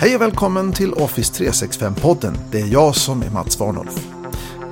Hej och välkommen till Office 365-podden. Det är jag som är Mats Warnolf.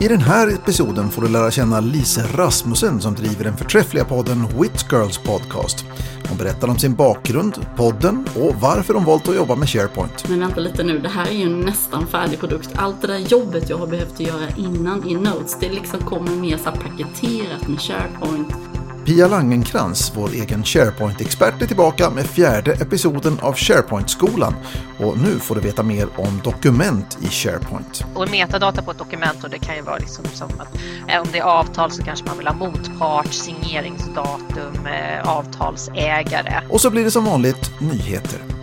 I den här episoden får du lära känna Lise Rasmussen som driver den förträffliga podden Wit Girls Podcast. Hon berättar om sin bakgrund, podden och varför hon valt att jobba med SharePoint. Men vänta lite nu, det här är ju en nästan färdig produkt. Allt det där jobbet jag har behövt göra innan i Notes, det liksom kommer mer så paketerat med SharePoint. Pia Langenkrans, vår egen SharePoint-expert, är tillbaka med fjärde episoden av SharePoint-skolan. Och nu får du veta mer om dokument i SharePoint. Och metadata på ett dokument och det kan ju vara liksom som att eh, om det är avtal så kanske man vill ha motpart, signeringsdatum, eh, avtalsägare. Och så blir det som vanligt nyheter.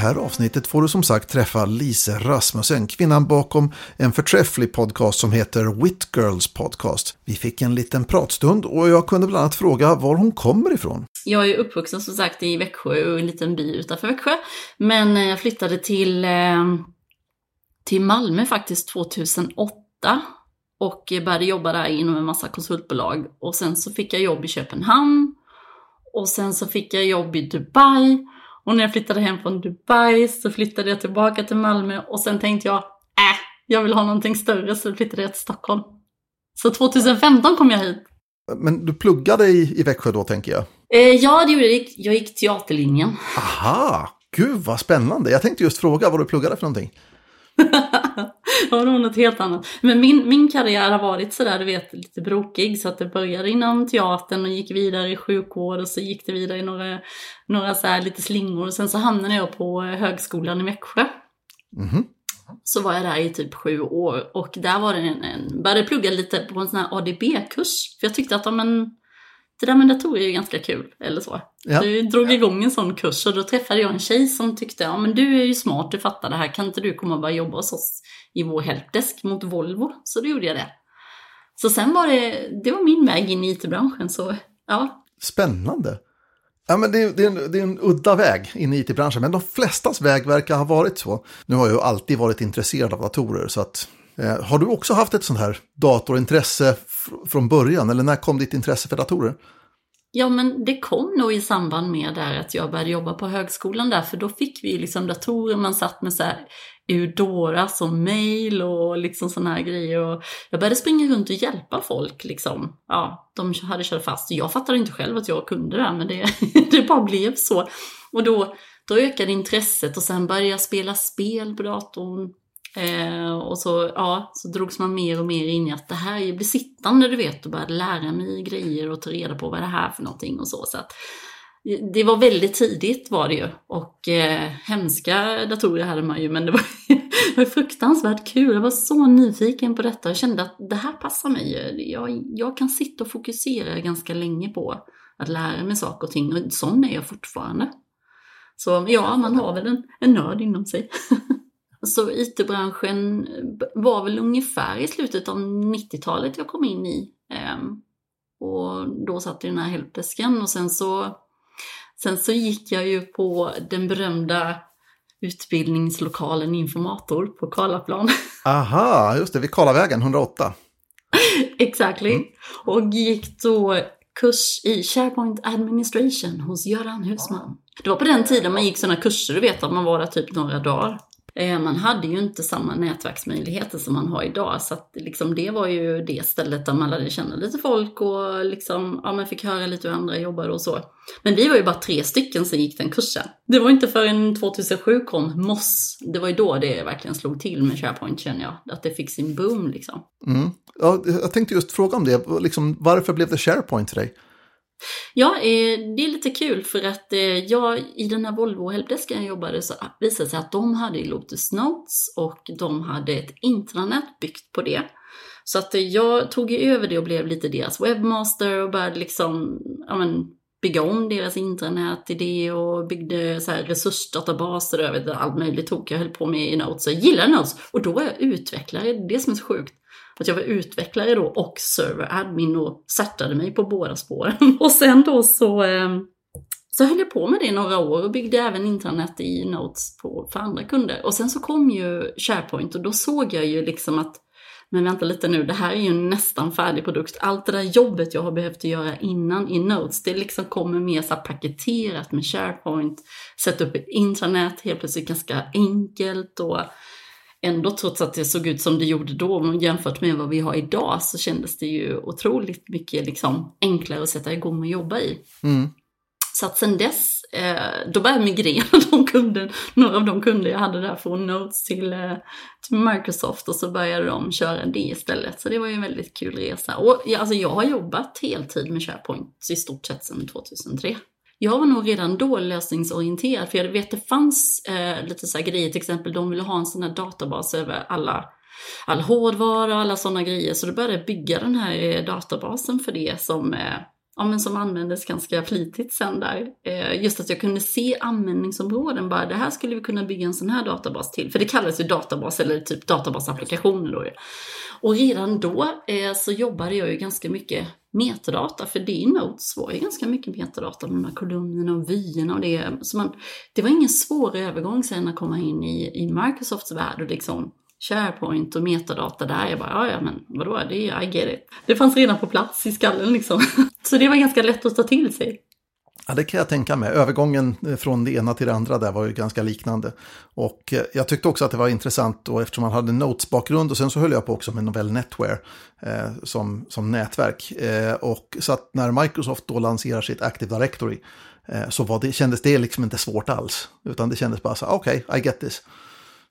Här avsnittet får du som sagt träffa Lise Rasmussen, kvinnan bakom en förträfflig podcast som heter Wit Girls Podcast. Vi fick en liten pratstund och jag kunde bland annat fråga var hon kommer ifrån. Jag är uppvuxen som sagt i Växjö och en liten by utanför Växjö. Men eh, jag flyttade till, eh, till Malmö faktiskt 2008 och började jobba där inom en massa konsultbolag. Och sen så fick jag jobb i Köpenhamn och sen så fick jag jobb i Dubai. Och när jag flyttade hem från Dubai så flyttade jag tillbaka till Malmö och sen tänkte jag, äh, jag vill ha någonting större så flyttade jag till Stockholm. Så 2015 kom jag hit. Men du pluggade i, i Växjö då tänker jag? Eh, ja, det gjorde jag. Jag gick teaterlinjen. Aha, gud vad spännande. Jag tänkte just fråga vad du pluggade för någonting. det var något helt annat. Men min, min karriär har varit sådär, du vet, lite brokig. Så att det började inom teatern och gick vidare i sjukvård och så gick det vidare i några, några så här lite slingor. Och sen så hamnade jag på högskolan i Växjö. Mhm. Så var jag där i typ sju år och där var det en, en började plugga lite på en sån här ADB-kurs. För jag tyckte att, ja, men, det där med datorer är ju ganska kul, eller så. Ja. Så jag drog igång en sån kurs och då träffade jag en tjej som tyckte, ja men du är ju smart, du fattar det här, kan inte du komma och börja jobba hos oss i vår helpdesk mot Volvo? Så då gjorde jag det. Så sen var det, det var min väg in i IT-branschen, så ja. Spännande. Ja, men det, är, det, är en, det är en udda väg in i it-branschen, men de flestas väg verkar ha varit så. Nu har jag ju alltid varit intresserad av datorer, så att... Eh, har du också haft ett sånt här datorintresse från början, eller när kom ditt intresse för datorer? Ja, men det kom nog i samband med där att jag började jobba på högskolan där, för då fick vi liksom datorer, man satt med så här Eudora som mail och liksom sådana här grejer. Och jag började springa runt och hjälpa folk liksom. Ja, de hade kört fast. Jag fattade inte själv att jag kunde det här, men det, det bara blev så. Och då, då ökade intresset och sen började jag spela spel på datorn. Eh, och så, ja, så drogs man mer och mer in i att det här är blir sittande, du vet, och började lära mig grejer och ta reda på vad det här är för någonting och så. så att, eh, det var väldigt tidigt var det ju. Och eh, hemska datorer hade man ju, men det var, det var fruktansvärt kul. Jag var så nyfiken på detta och kände att det här passar mig. Jag, jag kan sitta och fokusera ganska länge på att lära mig saker och ting. Och sån är jag fortfarande. Så ja, man har väl en, en nörd inom sig. Så IT-branschen var väl ungefär i slutet av 90-talet jag kom in i. Ehm, och då satt i den här helpdesken och sen så, sen så gick jag ju på den berömda utbildningslokalen informator på Karlaplan. Aha, just det, vid Karlavägen 108. exactly. Mm. Och gick då kurs i SharePoint Administration hos Göran Husman. Det var på den tiden man gick sådana kurser, du vet att man var där typ några dagar. Eh, man hade ju inte samma nätverksmöjligheter som man har idag, så att liksom det var ju det stället där man lärde känna lite folk och liksom, ja, man fick höra lite hur andra jobbade och så. Men vi var ju bara tre stycken som gick den kursen. Det var inte förrän 2007 kom MOSS, det var ju då det verkligen slog till med SharePoint känner jag, att det fick sin boom liksom. Mm. Ja, jag tänkte just fråga om det, liksom, varför blev det SharePoint till dig? Ja, eh, det är lite kul för att eh, jag i den här Volvo helpdesken jag jobbade så visade det sig att de hade Lotus Notes och de hade ett intranät byggt på det. Så att eh, jag tog ju över det och blev lite deras webbmaster och började liksom, ja men, bygga om deras intranät i det och byggde så här resursdatabaser och allt möjligt tog jag höll på med i Notes. Jag gillar Notes och då var jag utvecklare, det är det som är så sjukt. Att jag var utvecklare då och server-admin och startade mig på båda spåren. Och sen då så, ehm, så höll jag på med det i några år och byggde även intranät i Notes på, för andra kunder. Och sen så kom ju SharePoint och då såg jag ju liksom att men vänta lite nu, det här är ju en nästan färdig produkt. Allt det där jobbet jag har behövt göra innan i Notes, det liksom kommer mer så paketerat med SharePoint. Sätta upp ett intranät helt plötsligt ganska enkelt och ändå trots att det såg ut som det gjorde då jämfört med vad vi har idag så kändes det ju otroligt mycket liksom enklare att sätta igång och jobba i. Mm. Så att sen dess, eh, då började jag migrera de kunder, några av de kunder jag hade där från Notes till, eh, till Microsoft och så började de köra det istället. Så det var ju en väldigt kul resa. Och ja, alltså jag har jobbat heltid med SharePoint i stort sett sedan 2003. Jag var nog redan då lösningsorienterad, för jag vet det fanns eh, lite så här grejer, till exempel de ville ha en sån här databas över alla all hårdvara och alla sådana grejer. Så då började jag bygga den här eh, databasen för det som eh, ja, men som användes ganska flitigt sen där. Eh, just att jag kunde se användningsområden bara, det här skulle vi kunna bygga en sån här databas till. För det kallas ju databas eller typ databasapplikationer då. Och redan då eh, så jobbade jag ju ganska mycket metadata, för det i Notes var ju ganska mycket metadata med de här kolumnerna och vyerna och det. Så man, det var ingen svår övergång sen att komma in i, i Microsofts värld och liksom SharePoint och metadata där. Jag bara, ja, ja men vadå, det är, I get it. Det fanns redan på plats i skallen liksom. Så det var ganska lätt att ta till sig. Ja, det kan jag tänka mig. Övergången från det ena till det andra där var ju ganska liknande. Och eh, jag tyckte också att det var intressant då eftersom man hade Notes-bakgrund och sen så höll jag på också med Novell Netware eh, som, som nätverk. Eh, och så att när Microsoft då lanserar sitt Active Directory eh, så var det, kändes det liksom inte svårt alls. Utan det kändes bara så okej, okay, I get this.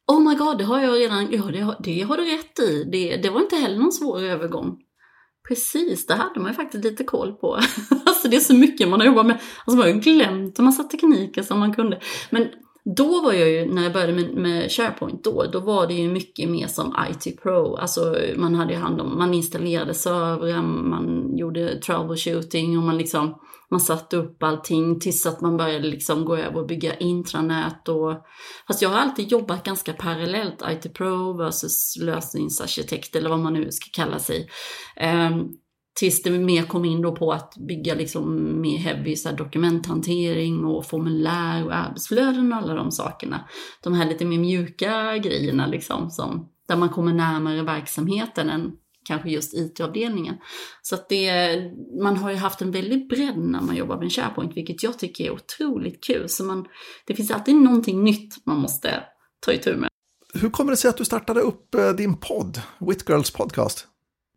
Oh my god, det har jag redan, ja det har, det har du rätt i. Det, det var inte heller någon svår övergång. Precis, det hade man ju faktiskt lite koll på. alltså det är så mycket man har jobbat med. Alltså man har ju glömt en massa tekniker som man kunde. Men då var jag ju, när jag började med, med SharePoint då, då var det ju mycket mer som IT Pro. Alltså man hade ju hand om, man installerade servrar, man gjorde troubleshooting och man liksom man satte upp allting tills att man började liksom gå över och bygga intranät. Och, fast jag har alltid jobbat ganska parallellt, IT Pro versus lösningsarkitekt eller vad man nu ska kalla sig. Um, tills det mer kom in då på att bygga liksom mer heavy så dokumenthantering och formulär och arbetsflöden och alla de sakerna. De här lite mer mjuka grejerna liksom, som, där man kommer närmare verksamheten än kanske just IT-avdelningen. Så att det, man har ju haft en väldig bredd när man jobbar med SharePoint, vilket jag tycker är otroligt kul. Så man, det finns alltid någonting nytt man måste ta itu med. Hur kommer det sig att du startade upp eh, din podd, Whitgirls podcast?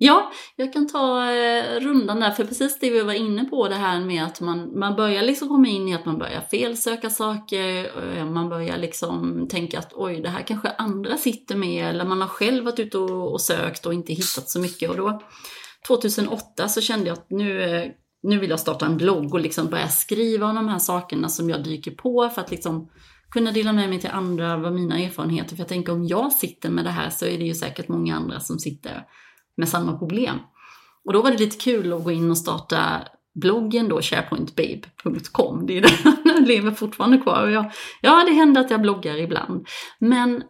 Ja, jag kan ta eh, rundan där, för precis det vi var inne på, det här med att man, man börjar liksom komma in i att man börjar felsöka saker, eh, man börjar liksom tänka att oj, det här kanske andra sitter med, eller man har själv varit ute och, och sökt och inte hittat så mycket. Och då, 2008 så kände jag att nu, eh, nu vill jag starta en blogg och liksom börja skriva om de här sakerna som jag dyker på för att liksom kunna dela med mig till andra vad mina erfarenheter, för jag tänker om jag sitter med det här så är det ju säkert många andra som sitter med samma problem. Och då var det lite kul att gå in och starta bloggen då, sharepointbabe.com. Det är den lever fortfarande kvar. Och jag, ja, det händer att jag bloggar ibland. Men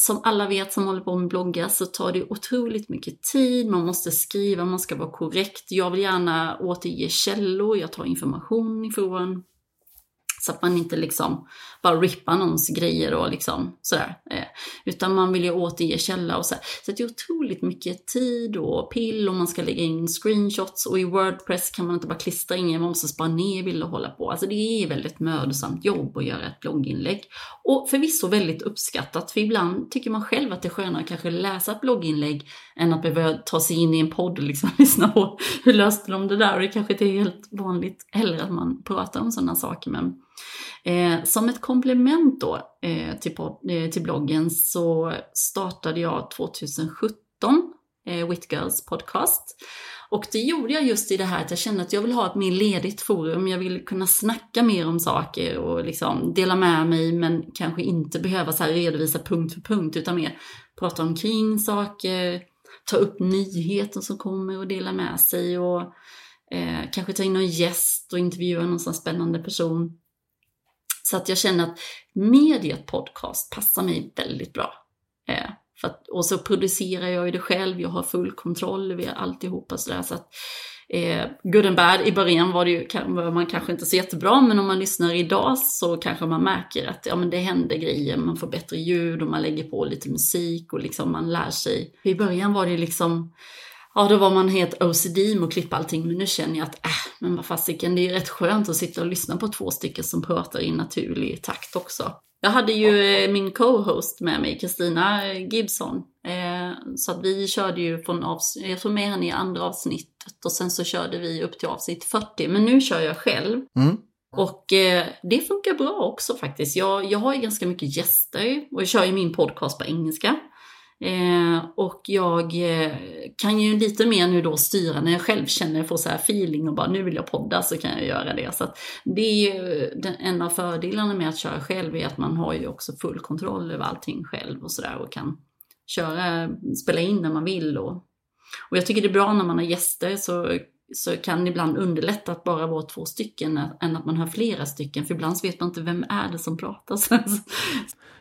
som alla vet som håller på med bloggar så tar det otroligt mycket tid, man måste skriva, man ska vara korrekt. Jag vill gärna återge källor, jag tar information ifrån så att man inte liksom bara rippar någons grejer och liksom sådär. Eh, utan man vill ju återge källa och så. Så det är otroligt mycket tid och pill och man ska lägga in screenshots och i Wordpress kan man inte bara klistra in, man måste spara ner bilder och hålla på. Alltså det är väldigt mödosamt jobb att göra ett blogginlägg. Och förvisso väldigt uppskattat, för ibland tycker man själv att det är skönare att kanske läsa ett blogginlägg än att behöva ta sig in i en podd och liksom lyssna på hur löste de det där? Och det kanske inte är helt vanligt heller att man pratar om sådana saker, men Eh, som ett komplement då eh, till, eh, till bloggen så startade jag 2017 eh, Whitgirls podcast. Och det gjorde jag just i det här att jag kände att jag vill ha ett mer ledigt forum. Jag vill kunna snacka mer om saker och liksom dela med mig men kanske inte behöva så här redovisa punkt för punkt utan mer prata omkring saker, ta upp nyheter som kommer och dela med sig och eh, kanske ta in någon gäst och intervjua någon sån spännande person. Så att jag känner att mediet podcast passar mig väldigt bra. Eh, för att, och så producerar jag ju det själv, jag har full kontroll över alltihopa sådär. Så att, eh, good and bad, i början var det ju, var man kanske inte så jättebra, men om man lyssnar idag så kanske man märker att ja, men det händer grejer, man får bättre ljud och man lägger på lite musik och liksom man lär sig. I början var det liksom, ja då var man helt OCD med att klippa allting, men nu känner jag att äh, men vad fasiken, det är rätt skönt att sitta och lyssna på två stycken som pratar i naturlig takt också. Jag hade ju eh, min co-host med mig, Kristina Gibson. Eh, så att vi körde ju från avsnitt, jag tog med henne i andra avsnittet och sen så körde vi upp till avsnitt 40. Men nu kör jag själv. Mm. Och eh, det funkar bra också faktiskt. Jag, jag har ju ganska mycket gäster och jag kör ju min podcast på engelska. Eh, och jag eh, kan ju lite mer nu då styra när jag själv känner, får så här feeling och bara nu vill jag podda så kan jag göra det. Så det är ju den, en av fördelarna med att köra själv är att man har ju också full kontroll över allting själv och sådär och kan köra, spela in när man vill. Och, och jag tycker det är bra när man har gäster så så kan det ibland underlätta att bara vara två stycken än att man har flera stycken. För ibland så vet man inte vem är det som pratar.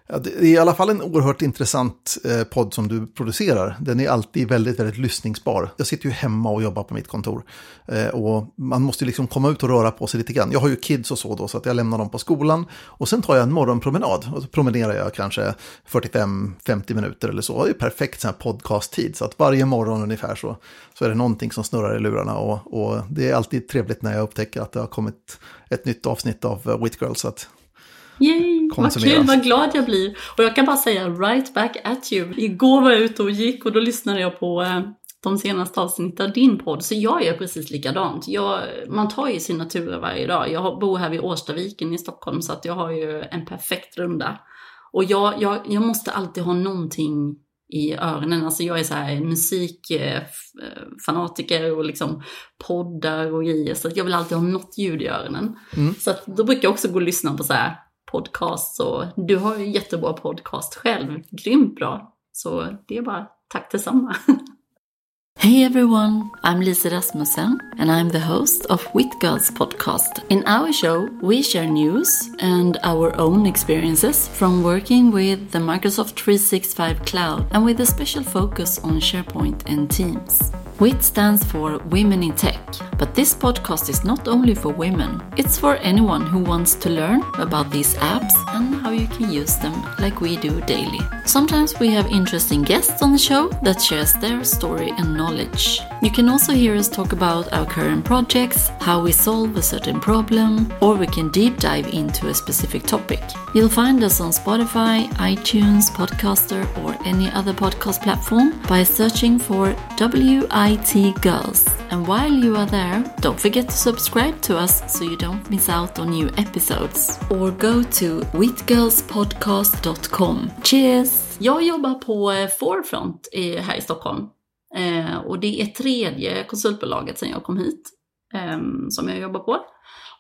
Ja, det är i alla fall en oerhört intressant eh, podd som du producerar. Den är alltid väldigt, väldigt lyssningsbar. Jag sitter ju hemma och jobbar på mitt kontor. Eh, och man måste liksom komma ut och röra på sig lite grann. Jag har ju kids och så då, så att jag lämnar dem på skolan. Och sen tar jag en morgonpromenad. Och så promenerar jag kanske 45-50 minuter eller så. Det är perfekt sån här podcast-tid. Så att varje morgon ungefär så, så är det någonting som snurrar i lurarna. Och, och det är alltid trevligt när jag upptäcker att det har kommit ett nytt avsnitt av uh, Girls. Så att Yay, vad kul, vad glad jag blir. Och jag kan bara säga right back at you. Igår var jag ute och gick och då lyssnade jag på eh, de senaste avsnitten av din podd. Så jag gör precis likadant. Jag, man tar ju sina turer varje dag. Jag bor här vid Årstaviken i Stockholm så att jag har ju en perfekt runda. Och jag, jag, jag måste alltid ha någonting i öronen. Alltså jag är så här musikfanatiker och liksom poddar och grejer. Så jag vill alltid ha något ljud i öronen. Mm. Så då brukar jag också gå och lyssna på så här podcasts och du har ju jättebra podcast själv, grymt bra. Så det är bara tack detsamma. Hey everyone, I'm Lisa Rasmussen and I'm the host of Wit Girls podcast. In our show, we share news and our own experiences from working with the Microsoft 365 Cloud and with a special focus on SharePoint and Teams. WIT stands for Women in Tech, but this podcast is not only for women. It's for anyone who wants to learn about these apps and how you can use them like we do daily. Sometimes we have interesting guests on the show that shares their story and knowledge. You can also hear us talk about our current projects, how we solve a certain problem, or we can deep dive into a specific topic. You'll find us on Spotify, iTunes, Podcaster, or any other podcast platform by searching for IT Girls. And while you are there, don't forget to subscribe to us so you don't miss out on new episodes. Or go to witgirlspodcast.com. Cheers! Jag jobbar på eh, Forefront här i Stockholm. Eh, och det är tredje konsultbolaget sedan jag kom hit ehm, som jag jobbar på.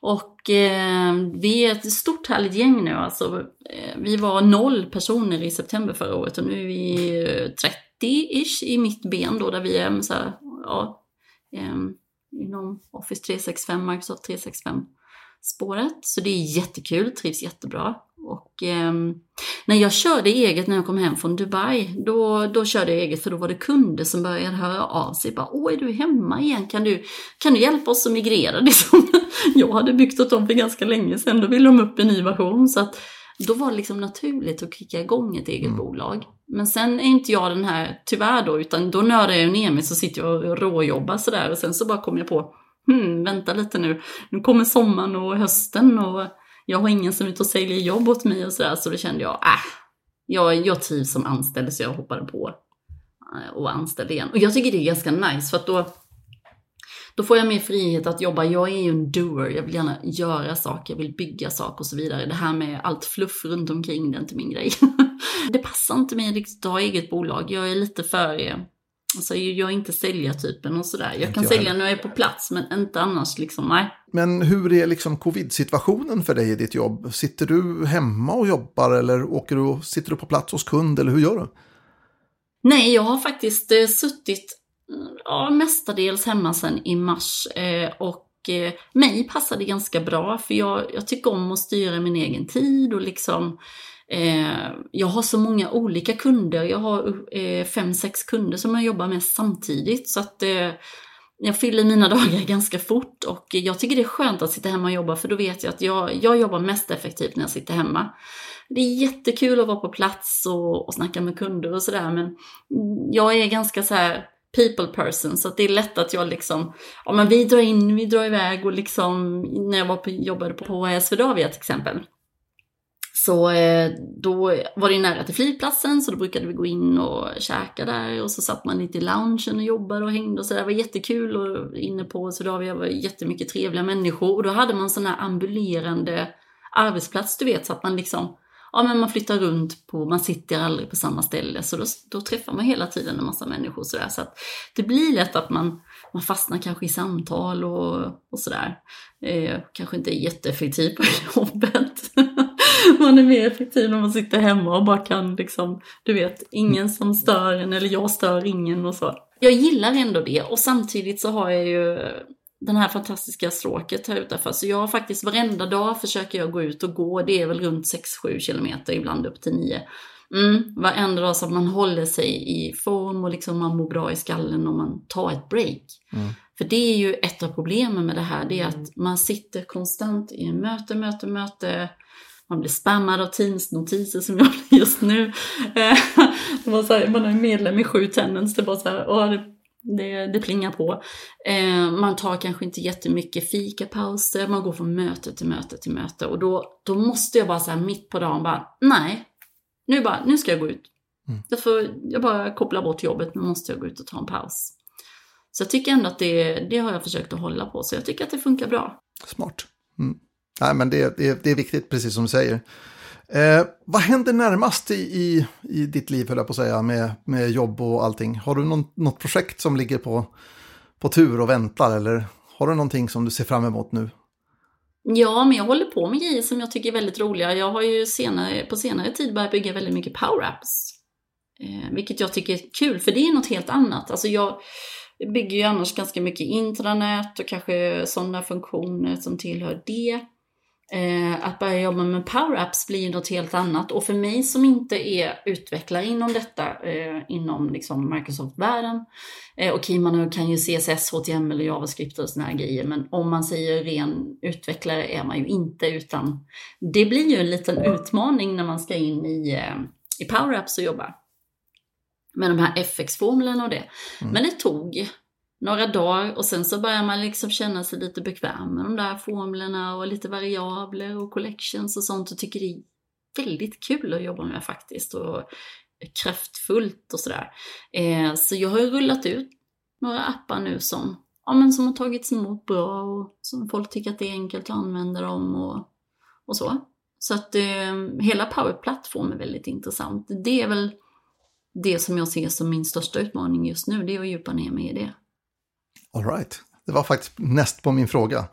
Och eh, vi är ett stort härligt gäng nu. Alltså, eh, vi var noll personer i september förra året och nu är vi eh, 30-ish i mitt ben då där vi är så här, ja, eh, inom Office 365, Microsoft 365 spåret. Så det är jättekul, trivs jättebra. Och eh, när jag körde eget när jag kom hem från Dubai, då, då körde jag eget för då var det kunder som började höra av sig. Bara, Åh, är du hemma igen? Kan du, kan du hjälpa oss att migrera? Det som jag hade byggt åt dem för ganska länge sedan. Då ville de upp en ny version. Så att, då var det liksom naturligt att kicka igång ett eget mm. bolag. Men sen är inte jag den här, tyvärr då, utan då nördar jag ner mig så sitter jag och råjobbar sådär och sen så bara kommer jag på, hmm, vänta lite nu, nu kommer sommaren och hösten och jag har ingen som är ute och säljer jobb åt mig och sådär, så då kände jag, äh, jag, jag trivs som anställd så jag hoppade på eh, och anställde igen. Och jag tycker det är ganska nice för att då, då får jag mer frihet att jobba. Jag är ju en doer, jag vill gärna göra saker, jag vill bygga saker och så vidare. Det här med allt fluff runt omkring, det är inte min grej. det passar inte mig riktigt att ha eget bolag. Jag är lite för eh, Alltså jag är inte säljartypen och sådär. Jag kan jag sälja när jag är på plats men inte annars liksom, nej. Men hur är liksom covid-situationen för dig i ditt jobb? Sitter du hemma och jobbar eller åker du, sitter du på plats hos kund eller hur gör du? Nej, jag har faktiskt eh, suttit ja, mestadels hemma sedan i mars eh, och eh, mig passar det ganska bra för jag, jag tycker om att styra min egen tid och liksom eh, Eh, jag har så många olika kunder. Jag har eh, fem, sex kunder som jag jobbar med samtidigt så att eh, jag fyller mina dagar ganska fort och jag tycker det är skönt att sitta hemma och jobba för då vet jag att jag, jag jobbar mest effektivt när jag sitter hemma. Det är jättekul att vara på plats och, och snacka med kunder och sådär men jag är ganska så här people person så att det är lätt att jag liksom, ja men vi drar in, vi drar iväg och liksom när jag var på, jobbade på Swedavia till exempel så eh, då var det nära till flygplatsen så då brukade vi gå in och käka där och så satt man lite i loungen och jobbade och hängde och så där. Det var jättekul och inne på Swedavia var jättemycket trevliga människor och då hade man sån här ambulerande arbetsplats du vet så att man liksom ja men man flyttar runt på, man sitter aldrig på samma ställe så då, då träffar man hela tiden en massa människor sådär så att det blir lätt att man, man fastnar kanske i samtal och, och sådär. Eh, kanske inte är jätteeffektiv på jobbet. man är mer effektiv när man sitter hemma och bara kan liksom, du vet, ingen som stör en eller jag stör ingen och så. Jag gillar ändå det och samtidigt så har jag ju den här fantastiska stråket här utanför. Så jag har faktiskt varenda dag försöker jag gå ut och gå. Det är väl runt 6-7 kilometer, ibland upp till 9. Mm, varenda dag så att man håller sig i form och liksom man mår bra i skallen och man tar ett break. Mm. För det är ju ett av problemen med det här, det är att man sitter konstant i möte, möte, möte. Man blir spammad av Teams-notiser som jag blir just nu. man är medlem i sju Tenants, det var så här, åh, det det, det plingar på. Eh, man tar kanske inte jättemycket fikapauser, man går från möte till möte till möte. Och då, då måste jag bara så här mitt på dagen bara, nej, nu, bara, nu ska jag gå ut. Mm. Därför jag bara kopplar bort jobbet, nu måste jag gå ut och ta en paus. Så jag tycker ändå att det, det har jag försökt att hålla på, så jag tycker att det funkar bra. Smart. Mm. Nej, men det, det, det är viktigt, precis som du säger. Eh, vad händer närmast i, i, i ditt liv, höll jag på att säga, med, med jobb och allting? Har du någon, något projekt som ligger på, på tur och väntar, eller har du någonting som du ser fram emot nu? Ja, men jag håller på med grejer som jag tycker är väldigt roliga. Jag har ju senare, på senare tid börjat bygga väldigt mycket power-apps. Eh, vilket jag tycker är kul, för det är något helt annat. Alltså jag bygger ju annars ganska mycket intranät och kanske sådana funktioner som tillhör det. Eh, att börja jobba med Power Apps blir ju något helt annat och för mig som inte är utvecklare inom detta, eh, inom liksom Microsoft-världen, eh, okej man kan ju CSS, HTML och JavaScript och såna här grejer, men om man säger ren utvecklare är man ju inte, utan det blir ju en liten utmaning när man ska in i, eh, i Power Apps och jobba med de här FX-formlerna och det. Mm. Men det tog några dagar och sen så börjar man liksom känna sig lite bekväm med de där formlerna och lite variabler och collections och sånt och tycker det är väldigt kul att jobba med faktiskt och kraftfullt och sådär. Eh, så jag har ju rullat ut några appar nu som, ja, men som har tagits emot bra och som folk tycker att det är enkelt att använda dem och, och så. Så att eh, hela Power-plattform är väldigt intressant. Det är väl det som jag ser som min största utmaning just nu, det är att djupa ner mig i det. All right. Det var faktiskt näst på min fråga.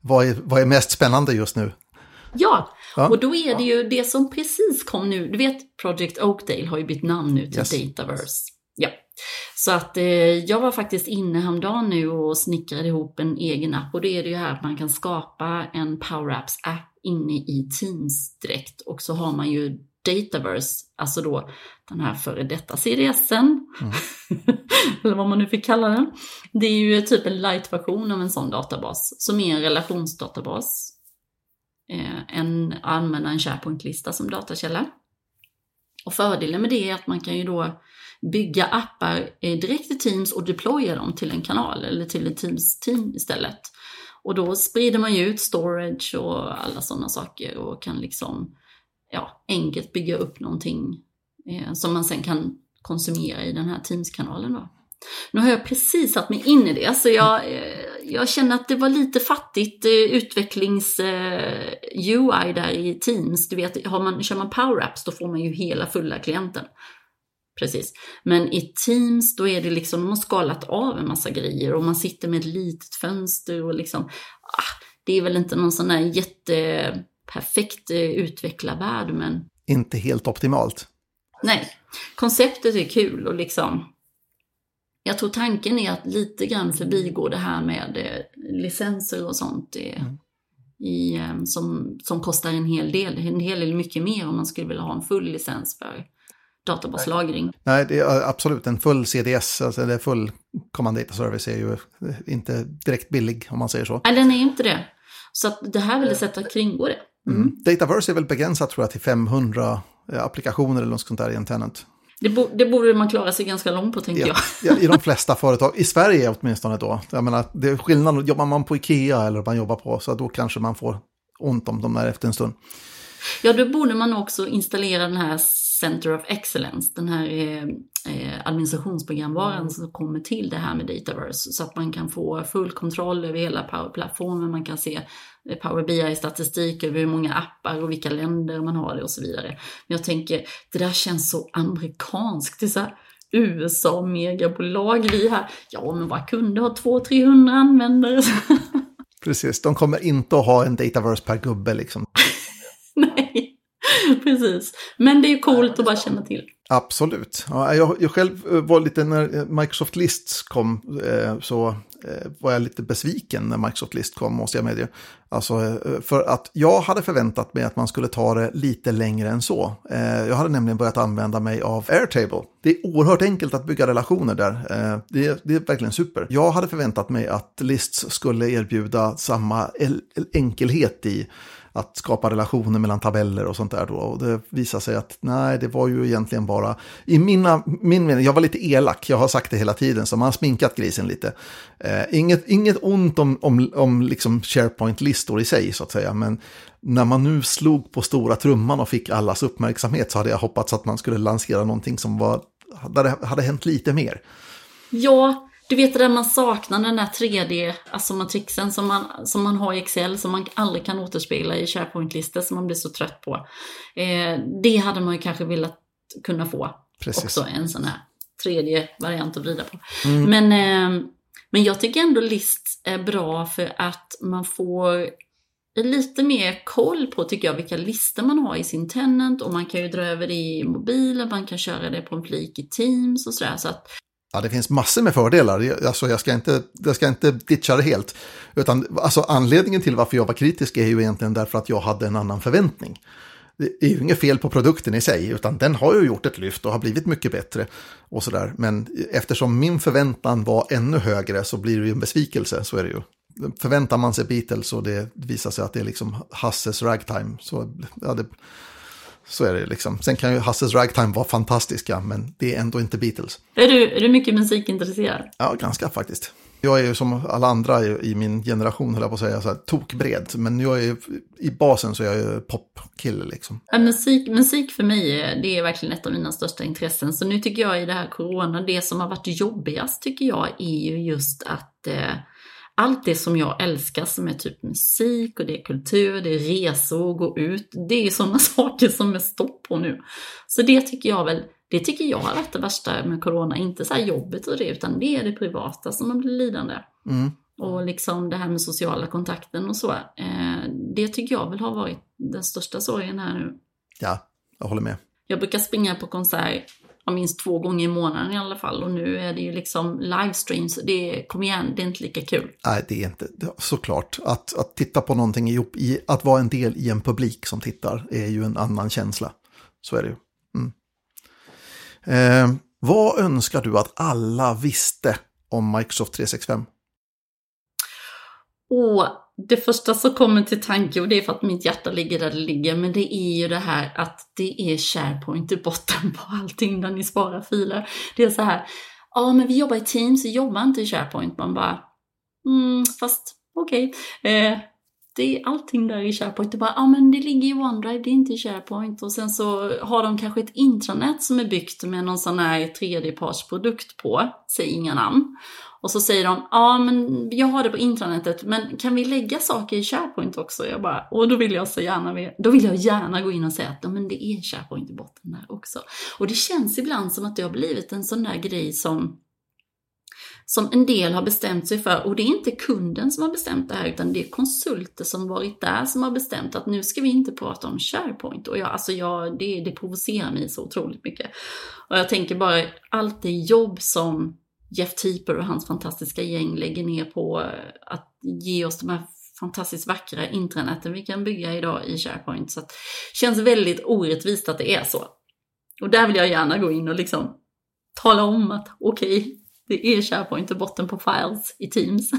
Vad är, vad är mest spännande just nu? Ja, ja. och då är det ju det som precis kom nu. Du vet, Project Oakdale har ju bytt namn nu till yes. Dataverse. Ja. Så att eh, jag var faktiskt inne häromdagen nu och snickrade ihop en egen app och det är det ju här att man kan skapa en Power Apps app inne i Teams direkt och så har man ju Dataverse, alltså då den här före detta CDSen, mm. eller vad man nu fick kalla den. Det är ju typ en light-version av en sån databas, som är en relationsdatabas. Eh, en, använda en SharePoint-lista som datakälla. Och fördelen med det är att man kan ju då bygga appar eh, direkt i Teams och deploya dem till en kanal eller till ett Teams-team istället. Och då sprider man ju ut storage och alla sådana saker och kan liksom ja, enkelt bygga upp någonting eh, som man sen kan konsumera i den här Teams-kanalen. Då. Nu har jag precis satt mig in i det, så jag, eh, jag känner att det var lite fattigt utvecklings-UI eh, eh där i Teams. Du vet, har man, kör man Power Apps då får man ju hela fulla klienten. Precis. Men i Teams då är det liksom, de har skalat av en massa grejer och man sitter med ett litet fönster och liksom, ah, det är väl inte någon sån där jätte perfekt utvecklarvärld, men... Inte helt optimalt. Nej, konceptet är kul och liksom jag tror tanken är att lite grann förbigå det här med eh, licenser och sånt eh, Mm. i, eh, som, som kostar en hel del. En hel del mycket mer om man skulle vilja ha en full licens för databaslagring. Nej, det är absolut en full CDS, alltså eller full Command Data Service är ju inte direkt billig om man säger så. Nej, den är inte det. Så det här är väl ett sätt att kringgå det. Mm. Dataverse är väl begränsat tror jag till 500 applikationer eller något sånt där i en tenant. Det, bo, det borde man klara sig ganska långt på, tänker Ja, jag. ja, I de flesta företag, i Sverige åtminstone då. Jag menar, det är skillnad, jobbar man på Ikea eller man jobbar på, så då kanske man får ont om dem där efter en stund. Ja, då borde man också installera den här Center of Excellence, den här eh, administrationsprogramvaran som kommer till det här med Dataverse. Så att man kan få full kontroll över hela Power-plattformen, man kan se eh, Power BI-statistik över hur många appar och vilka länder man har det och så vidare. Men jag tänker, det där känns så amerikanskt. Det är så här, USA-megabolag, vi här, ja men vad kunde ha 200-300 användare? Precis, de kommer inte att ha en Dataverse per gubbe liksom. Nej, precis. Men det är ju coolt att bara känna till. Absolut. Ja, jag, jag själv eh, var lite, när eh, Microsoft Lists kom, eh, så eh, var jag lite besviken när Microsoft List kom, måste jag medge. Alltså, eh, för att jag hade förväntat mig att man skulle ta det lite längre än så. Eh, jag hade nämligen börjat använda mig av Airtable. Det är oerhört enkelt att bygga relationer där. Eh, det, är, det är verkligen super. Jag hade förväntat mig att Lists skulle erbjuda samma enkelhet i att skapa relationer mellan tabeller och sånt där då. Och det visade sig att nej, det var ju egentligen bara, i mina, min mening, jag var lite elak, jag har sagt det hela tiden, så man har sminkat grisen lite. Eh, inget, inget ont om, om, om liksom SharePoint-listor i sig, så att säga, men när man nu slog på stora trumman och fick allas uppmärksamhet så hade jag hoppats att man skulle lansera någonting som var, där det hade hänt lite mer. Ja, du vet det där man saknar, den där 3D, alltså matrixen som man, som man har i Excel, som man aldrig kan återspegla i SharePoint-listor, som man blir så trött på. Eh, det hade man ju kanske velat kunna få Precis. också, en sån här 3D-variant att vrida på. Men, eh, men jag tycker ändå list är bra för att man får lite mer koll på, tycker jag, vilka listor man har i sin tenant och man kan ju dra över det i mobilen, man kan köra det på en flik i Teams och sådär. Så att Ja, det finns massor med fördelar. Jag- Alltså, jag, ska inte, jag ska inte ditcha det helt. Utan, alltså, anledningen till varför jag var kritisk är ju egentligen därför att jag hade en annan förväntning. Det är ju inget fel på produkten i sig, utan den har ju gjort ett lyft och har blivit mycket bättre. och sådär. Men eftersom min förväntan var ännu högre så blir det ju en besvikelse, så är det ju. Förväntar man sig Beatles och det visar sig att det är liksom Hasses ragtime, så, ja, det, så är det liksom. Sen kan ju Hasses ragtime vara fantastiska, men det är ändå inte Beatles. Är du, är du mycket musikintresserad? Ja, ganska faktiskt. Jag är ju som alla andra i min generation, höll jag på att säga, så här, tokbred. Men jag är, ju- i basen så är jag ju popkille liksom. Ja, musik, musik för mig är, det är verkligen ett av mina största intressen. Så nu tycker jag i det här corona, det som har varit jobbigast tycker jag är ju just att eh, allt det som jag älskar som är typ musik och det är kultur, det är resor, gå ut. Det är sådana saker som är stopp på nu. Så det tycker jag väl, det tycker jag har varit det värsta med corona. Inte så här jobbet och det, utan det är det privata som man blir lidande. Mm. Och liksom det här med sociala kontakten och så. Eh, det tycker jag väl har varit den största sorgen här nu. Ja, jag håller med. Jag brukar springa på konsert ja, minst två gånger i månaden i alla fall. Och nu är det ju liksom livestreams. Det är, kom igen, det är inte lika kul. Nej, det är inte det- såklart. Att, att titta på någonting ihop, i, att vara en del i en publik som tittar är ju en annan känsla. Så är det ju. Mm. Eh, vad önskar du att alla visste om Microsoft 365? Och det första som kommer till tanke, och det är för att mitt hjärta ligger där det ligger, men det är ju det här att det är SharePoint i botten på allting där ni sparar filer. Det är så här, ja men vi jobbar i Teams, vi jobbar inte i SharePoint. Man bara, mm, fast okej. Eh, det är allting där i SharePoint. Det bara, ja men det ligger i OneDrive, det är inte i SharePoint. Och sen så har de kanske ett intranät som är byggt med någon sån här tredjepartsprodukt på, säg inga namn. Och så säger de, ja men jag har det på intranätet, men kan vi lägga saker i SharePoint också? Jag bara, och då vill jag så gärna, då vill jag gärna gå in och säga att ja, men det är SharePoint i botten där också. Och det känns ibland som att det har blivit en sån där grej som som en del har bestämt sig för. Och det är inte kunden som har bestämt det här, utan det är konsulter som varit där som har bestämt att nu ska vi inte prata om SharePoint. Och jag, alltså jag, det, det provocerar mig så otroligt mycket. Och jag tänker bara allt det jobb som Jeff Teeper och hans fantastiska gäng lägger ner på eh, att ge oss de här fantastiskt vackra intranäten vi kan bygga idag i SharePoint. Så det känns väldigt orättvist att det är så. Och där vill jag gärna gå in och liksom tala om att okej, okay, det är SharePoint och botten på files i Teams.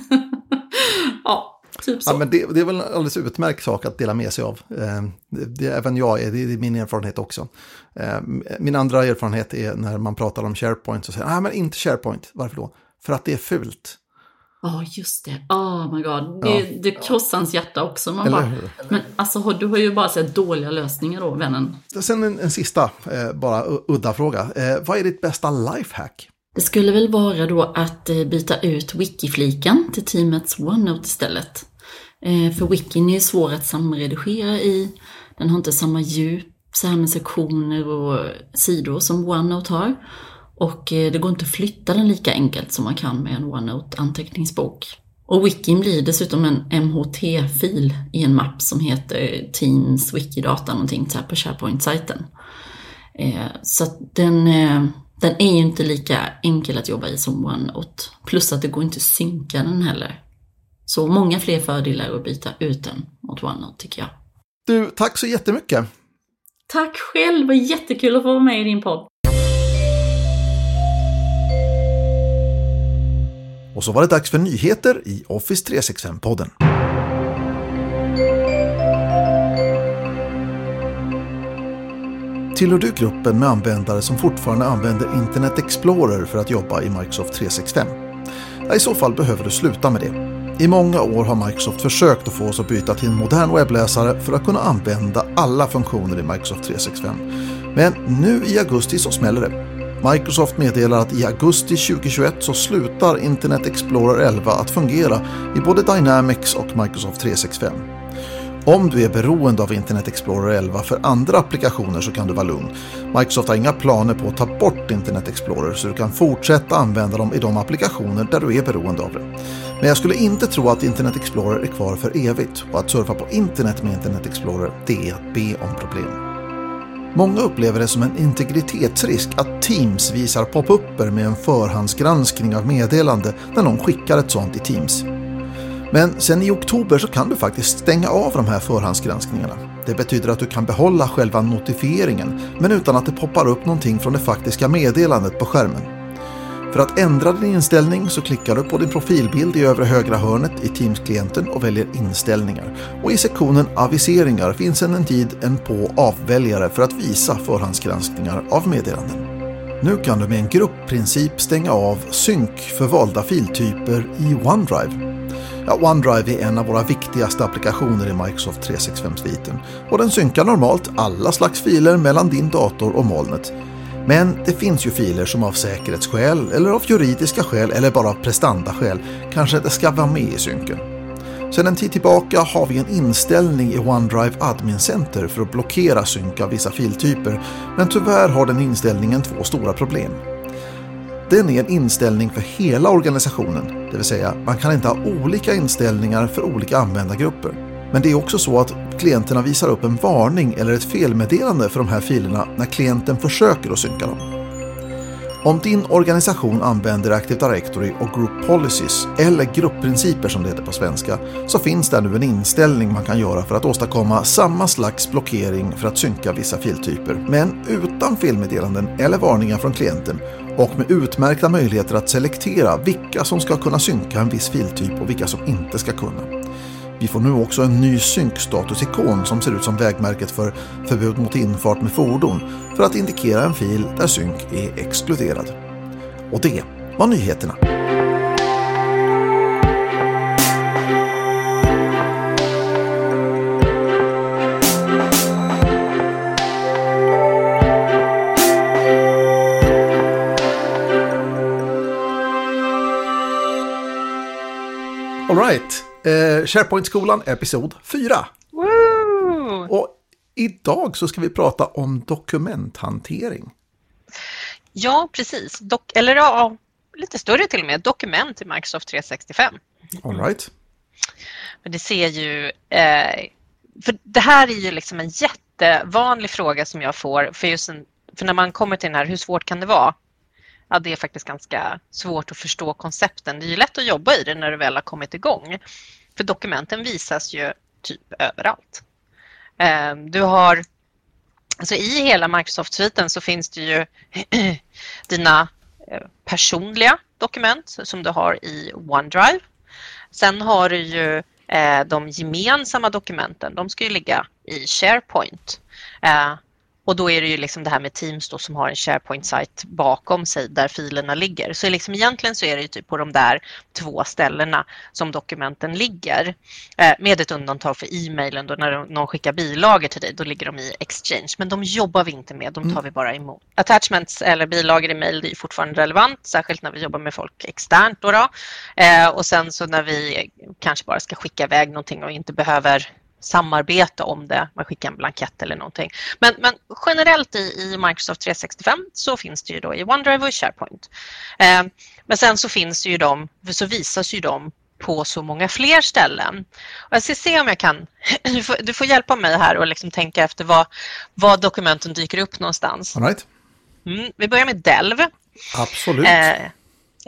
ja, typ så. Ja, men det, det, är väl en alldeles utmärkt sak att dela med sig av. Eh, det, det, även jag är, det är min erfarenhet också. Eh, min andra erfarenhet är när man pratar om SharePoint och säger, nej men inte SharePoint, varför då? För att det är fult. Ja, oh, just det. Oh my god. Det, ja. det krossar ens hjärta också. Man bara, men alltså, du har ju bara sett dåliga lösningar då, vännen. Sen en, en sista, eh, bara udda fråga. Eh, vad är ditt bästa lifehack? Det skulle väl vara då att eh, byta ut wiki-fliken till teamets OneNote istället. Eh, för wikin är svår att samredigera i. Den har inte samma djup så här med sektioner och sidor som OneNote har. Och eh, det går inte att flytta den lika enkelt som man kan med en OneNote-anteckningsbok. Och Wikin blir dessutom en MHT-fil i en mapp som heter Teams Wikidata någonting så här på SharePoint-sajten. Så så den, den är ju inte lika enkel att jobba i som OneNote. Plus att det går inte att synka den heller. Så många fler fördelar att byta ut den mot OneNote tycker jag. Du, tack så jättemycket! Tack själv, vad jättekul att få vara med i din podd. Och så var det dags för nyheter i Office 365-podden. Tillhör du gruppen med användare som fortfarande använder Internet Explorer för att jobba i Microsoft 365? I så fall behöver du sluta med det. I många år har Microsoft försökt att få oss att byta till en modern webbläsare för att kunna använda alla funktioner i Microsoft 365. Men nu i augusti så smäller det. Microsoft meddelar att i augusti 2021 så slutar Internet Explorer 11 att fungera i både Dynamics och Microsoft 365. Om du är beroende av Internet Explorer 11 för andra applikationer så kan du vara lugn. Microsoft har inga planer på att ta bort Internet Explorer så du kan fortsätta använda dem i de applikationer där du är beroende av det. Men jag skulle inte tro att Internet Explorer är kvar för evigt och att surfa på internet med Internet Explorer det är att be om problem. Många upplever det som en integritetsrisk att Teams visar pop-upper med en förhandsgranskning av meddelande när någon skickar ett sånt i Teams. Men sen i oktober så kan du faktiskt stänga av de här förhandsgranskningarna. Det betyder att du kan behålla själva notifieringen men utan att det poppar upp någonting från det faktiska meddelandet på skärmen. För att ändra din inställning så klickar du på din profilbild i övre högra hörnet i Teams-klienten och väljer inställningar. Och i sektionen aviseringar finns sedan en tid en på avväljare för att visa förhandsgranskningar av meddelanden. Nu kan du med en gruppprincip stänga av synk för valda filtyper i OneDrive. Ja, OneDrive är en av våra viktigaste applikationer i Microsoft 365-sviten och den synkar normalt alla slags filer mellan din dator och molnet men det finns ju filer som av säkerhetsskäl eller av juridiska skäl eller bara av prestandaskäl kanske inte ska vara med i synken. Sedan en tid tillbaka har vi en inställning i OneDrive Admin Center för att blockera synk av vissa filtyper, men tyvärr har den inställningen två stora problem. Den är en inställning för hela organisationen, det vill säga man kan inte ha olika inställningar för olika användargrupper. Men det är också så att klienterna visar upp en varning eller ett felmeddelande för de här filerna när klienten försöker att synka dem. Om din organisation använder Active Directory och Group Policies, eller gruppprinciper som det heter på svenska, så finns där nu en inställning man kan göra för att åstadkomma samma slags blockering för att synka vissa filtyper, men utan felmeddelanden eller varningar från klienten och med utmärkta möjligheter att selektera vilka som ska kunna synka en viss filtyp och vilka som inte ska kunna. Vi får nu också en ny synkstatusikon som ser ut som vägmärket för förbud mot infart med fordon för att indikera en fil där synk är exkluderad. Och det var nyheterna. Eh, SharePoint-skolan, episod 4. Woo! Och idag så ska vi prata om dokumenthantering. Ja, precis. Dok eller ja, lite större till och med, dokument i Microsoft 365. All right. Men det ser ju... Eh, för det här är ju liksom en jättevanlig fråga som jag får. För, just en, för när man kommer till den här, hur svårt kan det vara? Ja, det är faktiskt ganska svårt att förstå koncepten. Det är ju lätt att jobba i det när du väl har kommit igång. För dokumenten visas ju typ överallt. Ehm, du har... Alltså I hela Microsoft-sviten så finns det ju dina eh, personliga dokument som du har i OneDrive. Sen har du ju eh, de gemensamma dokumenten, de ska ju ligga i SharePoint. Eh, och då är det ju liksom det här med Teams då som har en SharePoint-sajt bakom sig där filerna ligger. Så liksom egentligen så är det ju typ på de där två ställena som dokumenten ligger. Eh, med ett undantag för e-mailen då när någon skickar bilagor till dig, då ligger de i Exchange. Men de jobbar vi inte med, de tar vi bara emot. Attachments eller bilagor i mail är fortfarande relevant, särskilt när vi jobbar med folk externt. Då, då. Eh, och sen så när vi kanske bara ska skicka iväg någonting och inte behöver samarbeta om det, man skickar en blankett eller någonting. Men, men generellt i, i, Microsoft 365 så finns det ju då i OneDrive och i SharePoint. Eh, men sen så finns det ju de, så visas ju de på så många fler ställen. Och jag ska se om jag kan, du får, du får hjälpa mig här och liksom tänka efter var, var dokumenten dyker upp någonstans. All right. Mm, vi börjar med Delv. Absolut. Eh,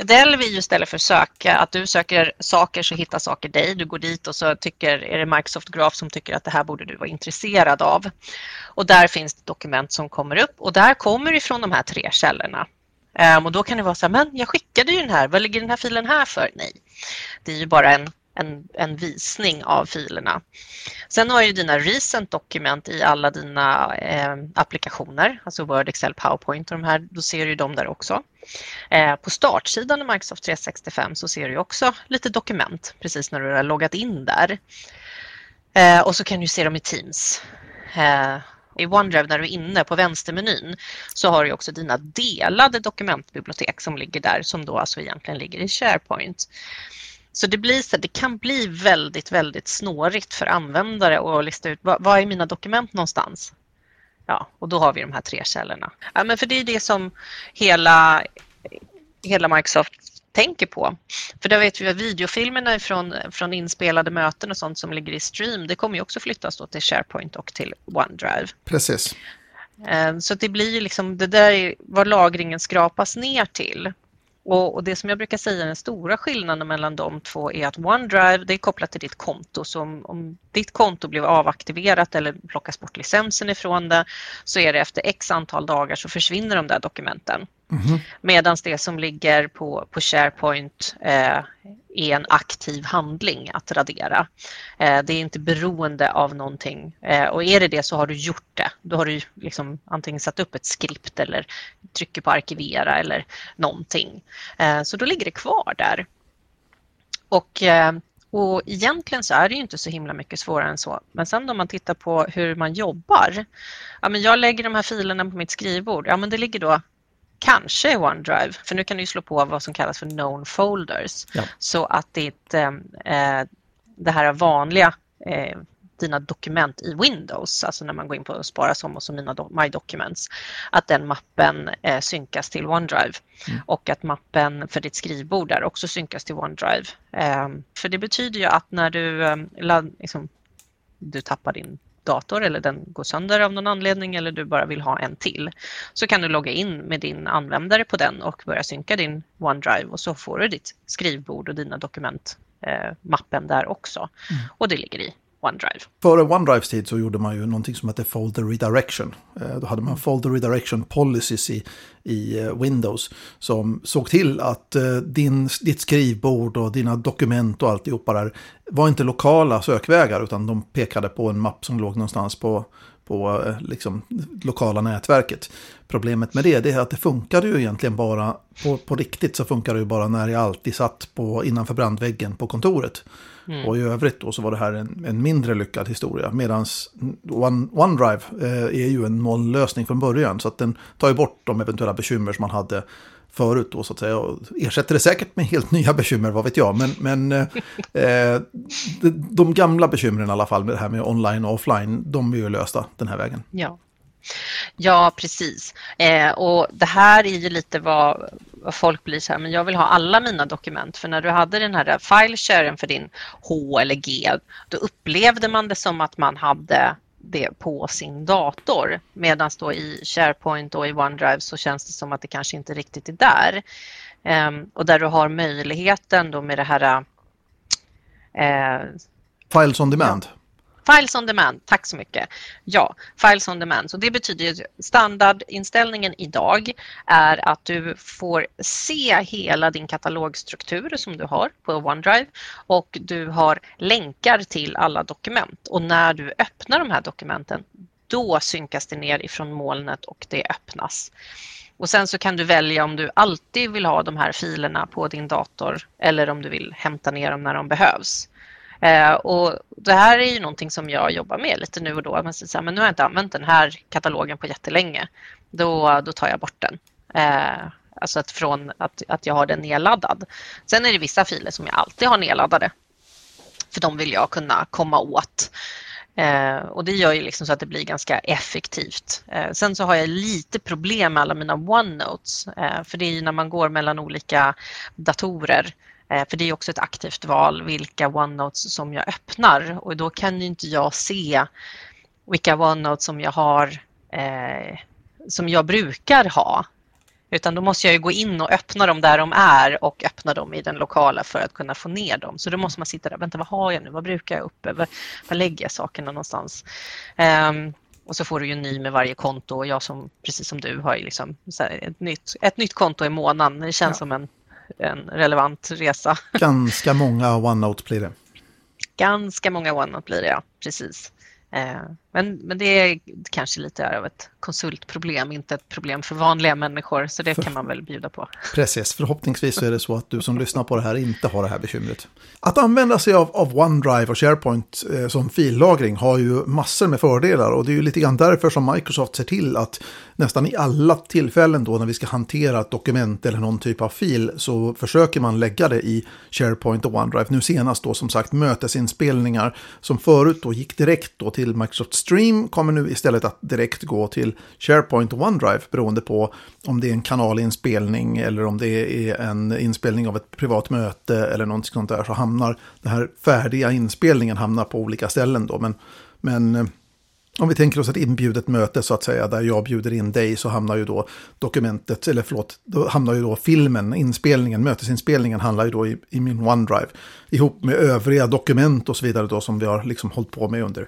Delvi är ju istället för söka, att du söker saker så hittar saker dig. Du går dit och så tycker, är det Microsoft Graph som tycker att det här borde du vara intresserad av. Och där finns det dokument som kommer upp och där kommer det ifrån de här tre källorna. Um, och då kan det vara så här, men jag skickade ju den här, vad ligger den här filen här för? Nej, det är ju bara en en, en visning av filerna. Sen har ju dina recent dokument i alla dina eh, applikationer, alltså Word, Excel, PowerPoint och de här, då ser du dem där också. Eh, på startsidan i Microsoft 365 så ser du också lite dokument precis när du har loggat in där. Eh, och så kan du se dem i Teams. Eh, i OneDrive när du är inne på vänstermenyn så har du också dina delade dokumentbibliotek som ligger där som då alltså egentligen ligger i SharePoint. Så det, blir så, det kan bli väldigt, väldigt snårigt för användare att lista ut vad, vad är mina dokument någonstans? Ja, och då har vi de här tre källorna. Ja, men för det är det som hela, hela Microsoft tänker på. För där vet vi att videofilmerna från, från inspelade möten och sånt som ligger i stream, det kommer ju också flyttas då till SharePoint och till OneDrive. Precis. Eh, så det blir ju liksom, det där är vad lagringen skrapas ner till. Och, och, det som jag brukar säga är den stora skillnaden mellan de två är att OneDrive det är kopplat till ditt konto. Så om, om ditt konto blev avaktiverat eller plockas bort licensen ifrån det så är det efter x antal dagar så försvinner de där dokumenten. Mm. Medan det som ligger på, på SharePoint eh, är en aktiv handling att radera. Eh, det är inte beroende av någonting eh, och är det det så har du gjort det. Då har du liksom antingen satt upp ett skript eller trycker på arkivera eller någonting. Eh, så då ligger det kvar där. Och och egentligen så är det inte så himla mycket svårare än så. Men sen om man tittar på hur man jobbar. Ja, men jag lägger de här filerna på mitt skrivbord. Ja, men det ligger då kanske OneDrive, för nu kan du slå på vad som kallas för known folders. Ja. Så att ditt, eh, eh, det här vanliga eh, dina dokument i Windows, alltså när man går in på spara som och så mina My Documents, att den mappen eh, synkas till OneDrive mm. och att mappen för ditt skrivbord där också synkas till OneDrive. Eh, för det betyder ju att när du, eh, liksom, du tappar din dator eller den går sönder av någon anledning eller du bara vill ha en till så kan du logga in med din användare på den och börja synka din OneDrive och så får du ditt skrivbord och dina dokument eh, mappen där också. Mm. Och det ligger i OneDrive. Före OneDrives tid så gjorde man ju någonting som hette Folder Redirection. Eh, då hade man Folder Redirection Policies i, i eh, Windows som såg till att eh, din, ditt skrivbord och dina dokument och alltihopa där var inte lokala sökvägar utan de pekade på en mapp som låg någonstans på, på liksom, lokala nätverket. Problemet med det, det är att det funkade ju egentligen bara, på, på riktigt så funkade det ju bara när jag alltid satt på, innanför brandväggen på kontoret. Mm. Och i övrigt då så var det här en, en mindre lyckad historia. Medan One, OneDrive eh, är ju en nollösning från början. Så att den tar ju bort de eventuella bekymmer som man hade förut då så att säga. Och ersätter det säkert med helt nya bekymmer, vad vet jag. Men, men eh, eh de, de, gamla bekymren i alla fall med det här med online och offline, de är ju lösta den här vägen. Ja. Ja, precis. Eh, och det här är ju lite vad, folk blir så här, men jag vill ha alla mina dokument. För när du hade den här filesharen för din H eller G, då upplevde man det som att man hade det på sin dator. Medan då i SharePoint och i OneDrive så känns det som att det kanske inte riktigt är där. Um, och där du har möjligheten då med det här... Uh, Files on demand. Ja. Files on demand, tack så mycket. Ja, Files on demand. Så det betyder att standardinställningen idag är att du får se hela din katalogstruktur som du har på OneDrive och du har länkar till alla dokument. Och när du öppnar de här dokumenten, då synkas det ner ifrån molnet och det öppnas. Och sen så kan du välja om du alltid vill ha de här filerna på din dator eller om du vill hämta ner dem när de behövs. Eh, och det här är ju någonting som jag jobbar med lite nu och då. Men, så, men nu har jag inte använt den här katalogen på jättelänge. Då, då tar jag bort den. Eh, alltså att från att, att jag har den nedladdad. Sen är det vissa filer som jag alltid har nedladdade. För de vill jag kunna komma åt. Eh, och det gör ju liksom så att det blir ganska effektivt. Eh, sen så har jag lite problem med alla mina OneNotes. Eh, för det är ju när man går mellan olika datorer för det är också ett aktivt val vilka OneNotes som jag öppnar och då kan inte jag se vilka OneNotes som jag har eh, som jag brukar ha. Utan då måste jag gå in och öppna dem där de är och öppna dem i den lokala för att kunna få ner dem. Så då måste man sitta där, vänta vad har jag nu, vad brukar jag uppe, var, var lägger jag sakerna någonstans? Um, och så får du ju en ny med varje konto och jag som, precis som du, har liksom ett, nytt, ett nytt konto i månaden. Det känns ja. som en en relevant resa. Ganska många OneNote blir det. Ganska många OneNote blir det, ja. Precis. Eh, men, men det är kanske lite av ett konsultproblem, inte ett problem för vanliga människor, så det för, kan man väl bjuda på. Precis, förhoppningsvis så är det så att du som lyssnar på det här inte har det här bekymret. Att använda sig av, av OneDrive och SharePoint eh, som fillagring har ju massor med fördelar och det är ju lite grann därför som Microsoft ser till att nästan i alla tillfällen då när vi ska hantera ett dokument eller någon typ av fil så försöker man lägga det i SharePoint och OneDrive. Nu senast då som sagt mötesinspelningar som förut då gick direkt då till Microsoft Stream kommer nu istället att direkt gå till SharePoint och OneDrive beroende på om det är en kanalinspelning eller om det är en inspelning av ett privat möte eller något sånt där så hamnar den här färdiga inspelningen hamnar på olika ställen då. Men, men eh, om vi tänker oss ett inbjudet möte så att säga, där jag bjuder in dig, så hamnar ju då dokumentet, eller förlåt, då hamnar ju då filmen, inspelningen, mötesinspelningen handlar ju då i, i min OneDrive. Ihop med övriga dokument och så vidare då som vi har liksom hållit på med under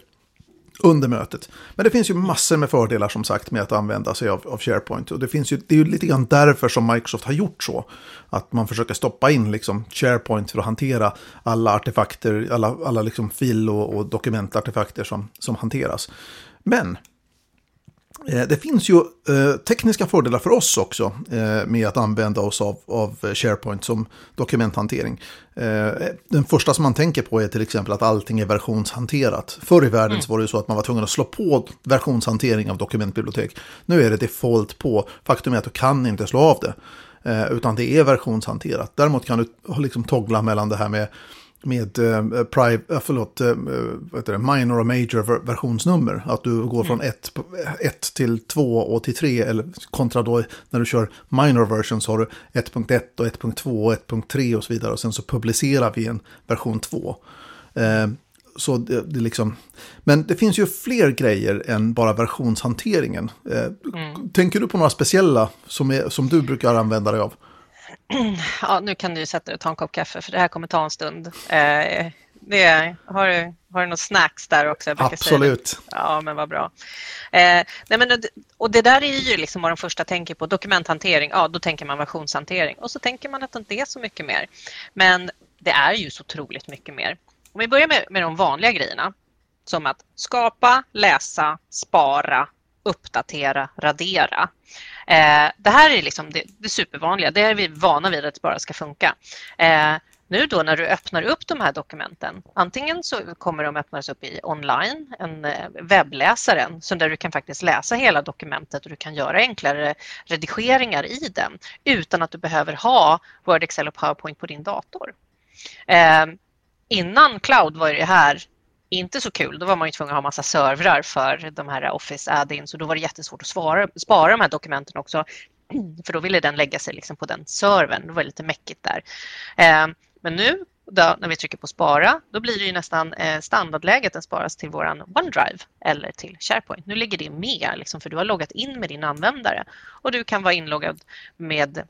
under mötet. Men det finns ju massor med fördelar som sagt med att använda sig av, av SharePoint. Och det, finns ju, det är ju lite grann därför som Microsoft har gjort så. Att man försöker stoppa in liksom SharePoint för att hantera alla artefakter, alla, alla liksom fil och, och dokumentartefakter som, som hanteras. Men det finns ju eh, tekniska fördelar för oss också eh, med att använda oss av, av SharePoint som dokumenthantering. Den första som man tänker på är till exempel att allting är versionshanterat. Förr i världen mm. så var det så att man var tvungen att slå på versionshantering av dokumentbibliotek. Nu är det default på. Faktum är att du kan inte slå av det. Utan det är versionshanterat. Däremot kan du liksom toggla mellan det här med med eh, prive, eh, förlåt, eh, vad heter det, minor och major versionsnummer. Att du går från 1 mm. till 2 och till 3. Eller kontra då när du kör minor version så har du 1.1 och 1.2 och 1.3 och så vidare. Och sen så publicerar vi en version 2. Eh, så det, det liksom, men det finns ju fler grejer än bara versionshanteringen. Eh, mm. Tänker du på några speciella som, är, som du brukar använda dig av? Ja, nu kan du sätta dig och ta en kopp kaffe för det här kommer ta en stund. Eh, det, har, du, har du något snacks där också? Absolut. Ja, men vad bra. Eh, nej men, och det där är ju liksom vad de första tänker på. Dokumenthantering, ja då tänker man versionshantering. Och så tänker man att det inte är så mycket mer. Men det är ju så otroligt mycket mer. Om vi börjar med, med de vanliga grejerna. Som att skapa, läsa, spara, uppdatera, radera. Eh, det här är liksom det, det supervanliga, det är vi vana vid att det bara ska funka. Eh, nu då när du öppnar upp de här dokumenten, antingen så kommer de öppnas upp i online, en eh, webbläsaren, så där du kan faktiskt läsa hela dokumentet och du kan göra enklare redigeringar i den utan att du behöver ha Word, Excel och PowerPoint på din dator. Eh, innan Cloud var det här inte så kul. Då var man ju tvungen att ha massa servrar för de här Office add-ins och då var det jättesvårt att spara, spara de här dokumenten också. För då ville den lägga sig liksom på den servern. Det var lite mäckigt där. Eh, men nu då, när vi trycker på spara, då blir det ju nästan eh, standardläget den sparas till våran OneDrive eller till SharePoint. Nu ligger det med liksom, för du har loggat in med din användare och du kan vara inloggad med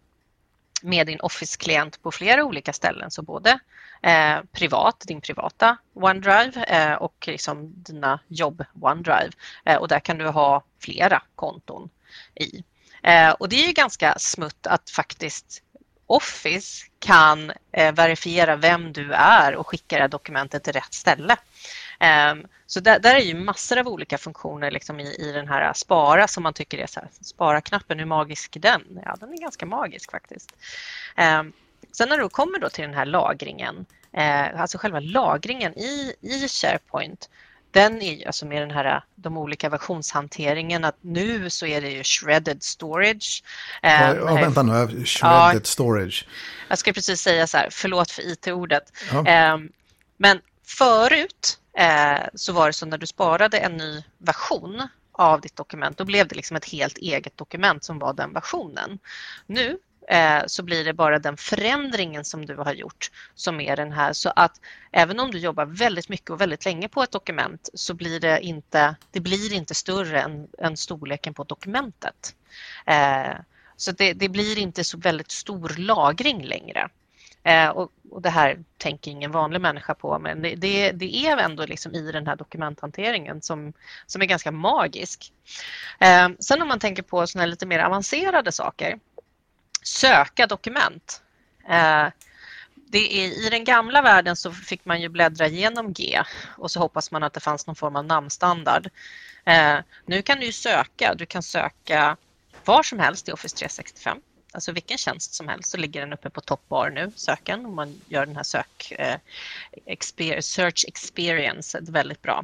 med din Office-klient på flera olika ställen. Så både eh, privat, din privata OneDrive eh, och liksom dina jobb OneDrive. Eh, och där kan du ha flera konton i. Eh, och det är ju ganska smutt att faktiskt Office kan eh, verifiera vem du är och skicka det här dokumentet till rätt ställe. Um, så där, där, är ju massor av olika funktioner liksom i, i den här spara som man tycker är så här, spara-knappen, hur magisk är den? Ja, den är ganska magisk faktiskt. Um, sen när du kommer då till den här lagringen, uh, alltså själva lagringen i, i SharePoint, den är ju alltså med den här, de olika versionshanteringen att nu så är det ju shredded storage. Ja, ja vänta nu, shredded ja, storage. Jag ska precis säga så här, förlåt för IT-ordet. Ja. Men förut eh, så var det så när du sparade en ny version av ditt dokument, då blev det liksom ett helt eget dokument som var den versionen. Nu eh, så blir det bara den förändringen som du har gjort som är den här. Så att även om du jobbar väldigt mycket och väldigt länge på ett dokument så blir det inte, det blir inte större än, än storleken på dokumentet. Eh, så det, det, blir inte så väldigt stor lagring längre. Eh, och, och, det här tänker ingen vanlig människa på men det, det, det är ändå liksom i den här dokumenthanteringen som, som är ganska magisk. Eh, sen om man tänker på såna lite mer avancerade saker. Söka dokument. Eh, det är, I den gamla världen så fick man ju bläddra igenom G och så hoppas man att det fanns någon form av namnstandard. Eh, nu kan du söka, du kan söka var som helst i Office 365 alltså vilken tjänst som helst så ligger den uppe på toppbar nu, söken, om man gör den här sök, eh, search experience väldigt bra.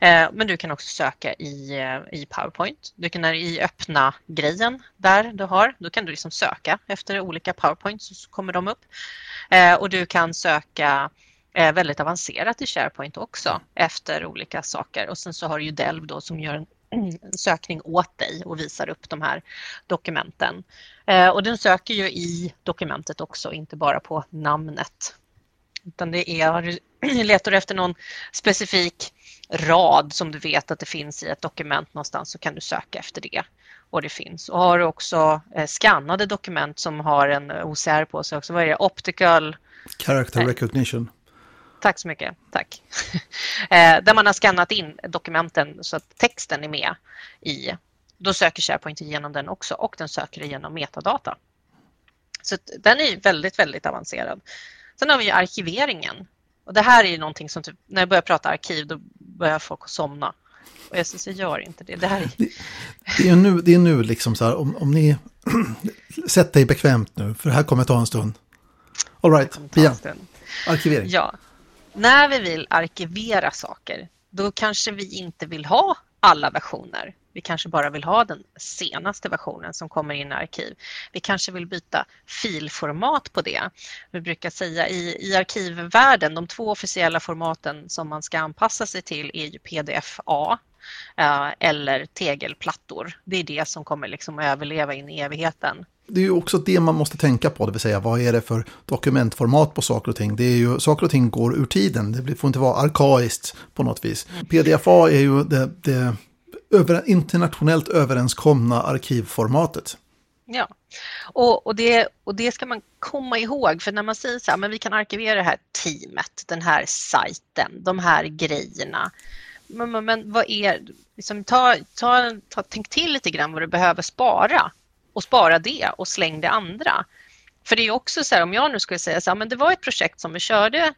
Eh, men du kan också söka i, eh, i PowerPoint. Du kan i öppna grejen där du har, då kan du liksom söka efter olika PowerPoint så kommer de upp. Eh, och du kan söka eh, väldigt avancerat i SharePoint också efter olika saker och sen så har du ju Delv då som gör en sökning åt dig och visar upp de här dokumenten. Eh, och den söker ju i dokumentet också, inte bara på namnet. Utan det är, letar du efter någon specifik rad som du vet att det finns i ett dokument någonstans så kan du söka efter det. Och det finns. Och har du också eh, skannade dokument som har en OCR på sig också, vad är det? Optical... Character recognition. Tack så mycket, tack. Eh, där man har skannat in dokumenten så att texten är med i. Då söker SharePoint igenom den också och den söker igenom metadata. Så den är väldigt, väldigt avancerad. Sen har vi arkiveringen. Och det här är någonting som, typ, när jag börjar prata arkiv, då börjar folk somna. Och jag säger, gör inte det. Det, här är... det, det är nu, det är nu liksom så här, om, om ni sätter dig bekvämt nu, för det här kommer ta en stund. All right, Pia. Arkivering. Ja, när vi vill arkivera saker, då kanske vi inte vill ha alla versioner. Vi kanske bara vill ha den senaste versionen som kommer in i arkiv. Vi kanske vill byta filformat på det. Vi brukar säga i, i arkivvärlden, de två officiella formaten som man ska anpassa sig till är ju pdf-A eller tegelplattor. Det är det som kommer liksom överleva in i evigheten det är ju också det man måste tänka på, det vill säga vad är det för dokumentformat på saker och ting. Det är ju, saker och ting går ur tiden, det får inte vara arkaiskt på något vis. PDFA är ju det, det över, internationellt överenskomna arkivformatet. Ja, och, och, det, och det ska man komma ihåg, för när man säger så här, men vi kan arkivera det här teamet, den här sajten, de här grejerna. Men, men, men vad är, liksom, ta, ta, ta, tänk till lite grann vad du behöver spara och spara det och släng det andra. För det är också så här, om jag nu skulle säga så här, men det var ett projekt som vi körde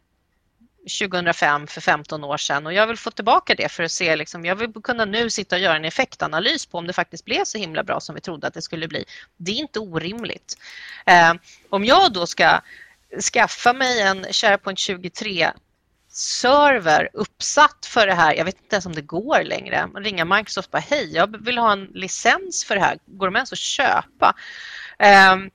2005 för 15 år sedan och jag vill få tillbaka det för att se, liksom, jag vill kunna nu sitta och göra en effektanalys på om det faktiskt blev så himla bra som vi trodde att det skulle bli. Det är inte orimligt. Eh, om jag då ska skaffa mig en SharePoint 23 server uppsatt för det här. Jag vet inte ens om det går längre. Man ringer Microsoft och bara hej, jag vill ha en licens för det här. Går de ens att köpa? Um,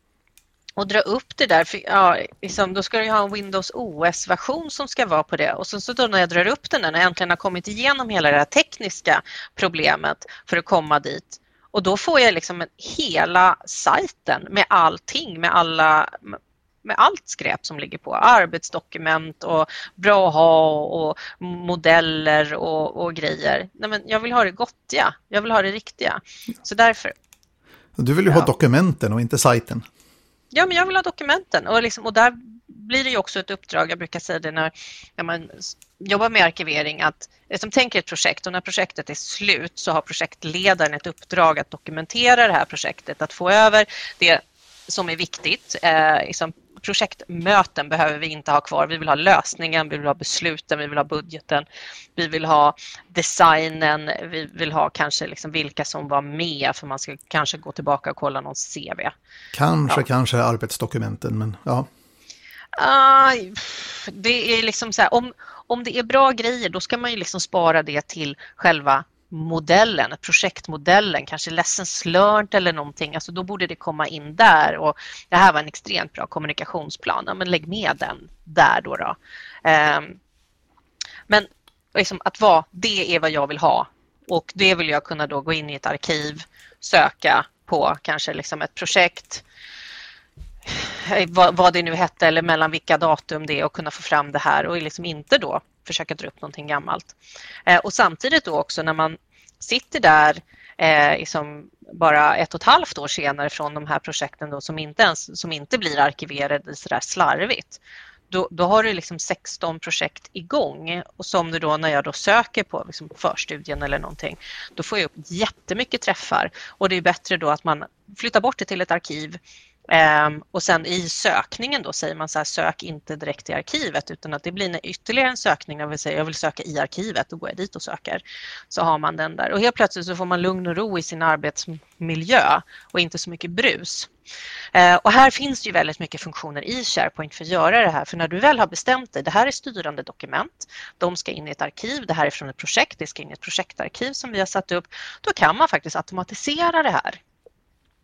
och dra upp det där. För, ja, liksom, då ska du ha en Windows OS-version som ska vara på det och sen så då när jag drar upp den, när jag äntligen har kommit igenom hela det här tekniska problemet för att komma dit och då får jag liksom hela sajten med allting, med alla med allt skräp som ligger på. Arbetsdokument och bra att ha och modeller och, och grejer. Nej, men jag vill ha det gottiga, jag vill ha det riktiga. Så därför. Du vill ju ja. ha dokumenten och inte sajten. Ja, men jag vill ha dokumenten och, liksom, och där blir det ju också ett uppdrag, jag brukar säga det när, när man jobbar med arkivering, att liksom, tänker ett projekt och när projektet är slut så har projektledaren ett uppdrag att dokumentera det här projektet, att få över det som är viktigt. Eh, liksom, projektmöten behöver vi inte ha kvar. Vi vill ha lösningen, vi vill ha besluten, vi vill ha budgeten, vi vill ha designen, vi vill ha kanske liksom vilka som var med för man ska kanske gå tillbaka och kolla någon CV. Kanske, ja. kanske arbetsdokumenten, men ja. Uh, det är liksom så här, om, om det är bra grejer då ska man ju liksom spara det till själva modellen, projektmodellen, kanske lessons learned eller någonting, alltså då borde det komma in där och det här var en extremt bra kommunikationsplan, ja, men lägg med den där då. då. Um, men liksom att vara, det är vad jag vill ha och det vill jag kunna då gå in i ett arkiv, söka på kanske liksom ett projekt, eh, vad, vad det nu hette eller mellan vilka datum det är och kunna få fram det här och liksom inte då försöka dra upp någonting gammalt. Eh, och samtidigt då också när man sitter där eh, liksom bara ett och ett halvt år senare från de här projekten då, som, inte ens, som inte blir arkiverade så där slarvigt. Då, då, har du liksom 16 projekt igång och som du då när jag då söker på liksom förstudien eller någonting, då får jag upp jättemycket träffar och det är bättre då att man flyttar bort det till ett arkiv Um, och sen i sökningen då säger man så här, sök inte direkt i arkivet utan att det blir ytterligare en sökning när vi säger jag vill söka i arkivet, då går jag dit och söker. Så har man den där och helt plötsligt så får man lugn och ro i sin arbetsmiljö och inte så mycket brus. Uh, och här finns ju väldigt mycket funktioner i SharePoint för att göra det här för när du väl har bestämt dig, det här är styrande dokument, de ska in i ett arkiv, det här är från ett projekt, det ska in i ett projektarkiv som vi har satt upp, då kan man faktiskt automatisera det här.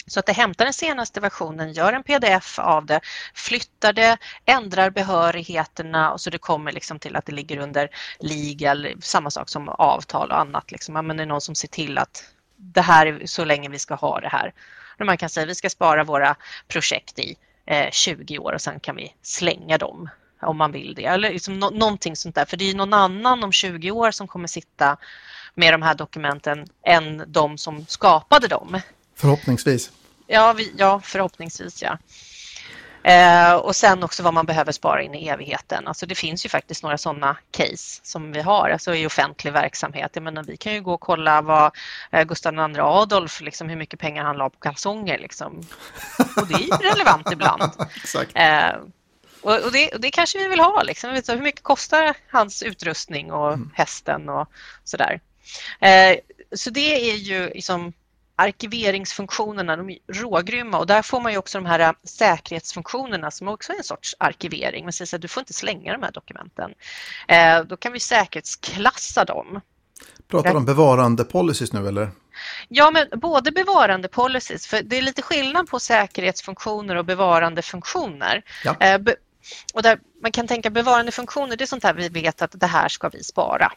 Så att det hämtar den senaste versionen, gör en pdf av det, flyttar det, ändrar behörigheterna och så det kommer liksom till att det ligger under legal, samma sak som avtal och annat. Liksom. Men det är någon som ser till att det här är så länge vi ska ha det här. Man kan säga att vi ska spara våra projekt i eh, 20 år och sen kan vi slänga dem om man vill det. Eller liksom no någonting sånt där. För det är någon annan om 20 år som kommer sitta med de här dokumenten än de som skapade dem. Förhoppningsvis. Ja, vi, ja förhoppningsvis ja. Eh, och sen också vad man behöver spara in i evigheten. Alltså det finns ju faktiskt några sådana case som vi har alltså i offentlig verksamhet. Jag menar, vi kan ju gå och kolla vad eh, Gustav II Adolf, liksom, hur mycket pengar han la på kalsonger. Liksom. Och det är ju relevant ibland. Eh, och, och, det, och, det, kanske vi vill ha. Liksom. Vet, hur mycket kostar hans utrustning och mm. hästen och sådär. Eh, så det är ju liksom arkiveringsfunktionerna, de är rågrymma och där får man ju också de här äh, säkerhetsfunktionerna som också är en sorts arkivering. Man säger att du får inte slänga de här dokumenten. Eh, då kan vi säkerhetsklassa dem. Pratar du om bevarande policies nu eller? Ja, men både bevarande policies, för det är lite skillnad på säkerhetsfunktioner och bevarande funktioner. Ja. Eh, be och där man kan tänka bevarande funktioner, det är sånt här vi vet att det här ska vi spara.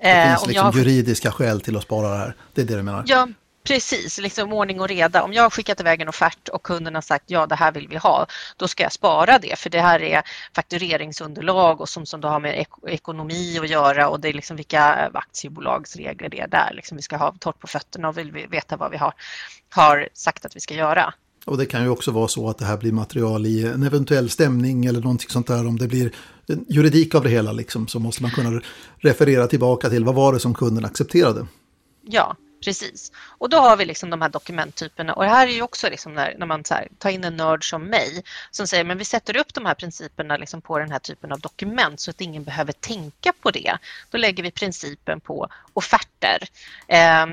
Det finns eh, liksom jag... juridiska skäl till att spara det här, det är det du menar? Ja, Precis, liksom ordning och reda. Om jag har skickat iväg en offert och kunden har sagt ja, det här vill vi ha, då ska jag spara det för det här är faktureringsunderlag och som, som då har med ek ekonomi att göra och det är liksom vilka aktiebolagsregler det är där. Liksom vi ska ha torrt på fötterna och vill vi veta vad vi har, har sagt att vi ska göra. Och det kan ju också vara så att det här blir material i en eventuell stämning eller någonting sånt där. Om det blir juridik av det hela liksom, så måste man kunna referera tillbaka till vad var det som kunden accepterade. Ja, Precis. Och då har vi liksom de här dokumenttyperna och det här är ju också liksom när, när man här, tar in en nörd som mig som säger men vi sätter upp de här principerna liksom på den här typen av dokument så att ingen behöver tänka på det. Då lägger vi principen på offerter. Eh,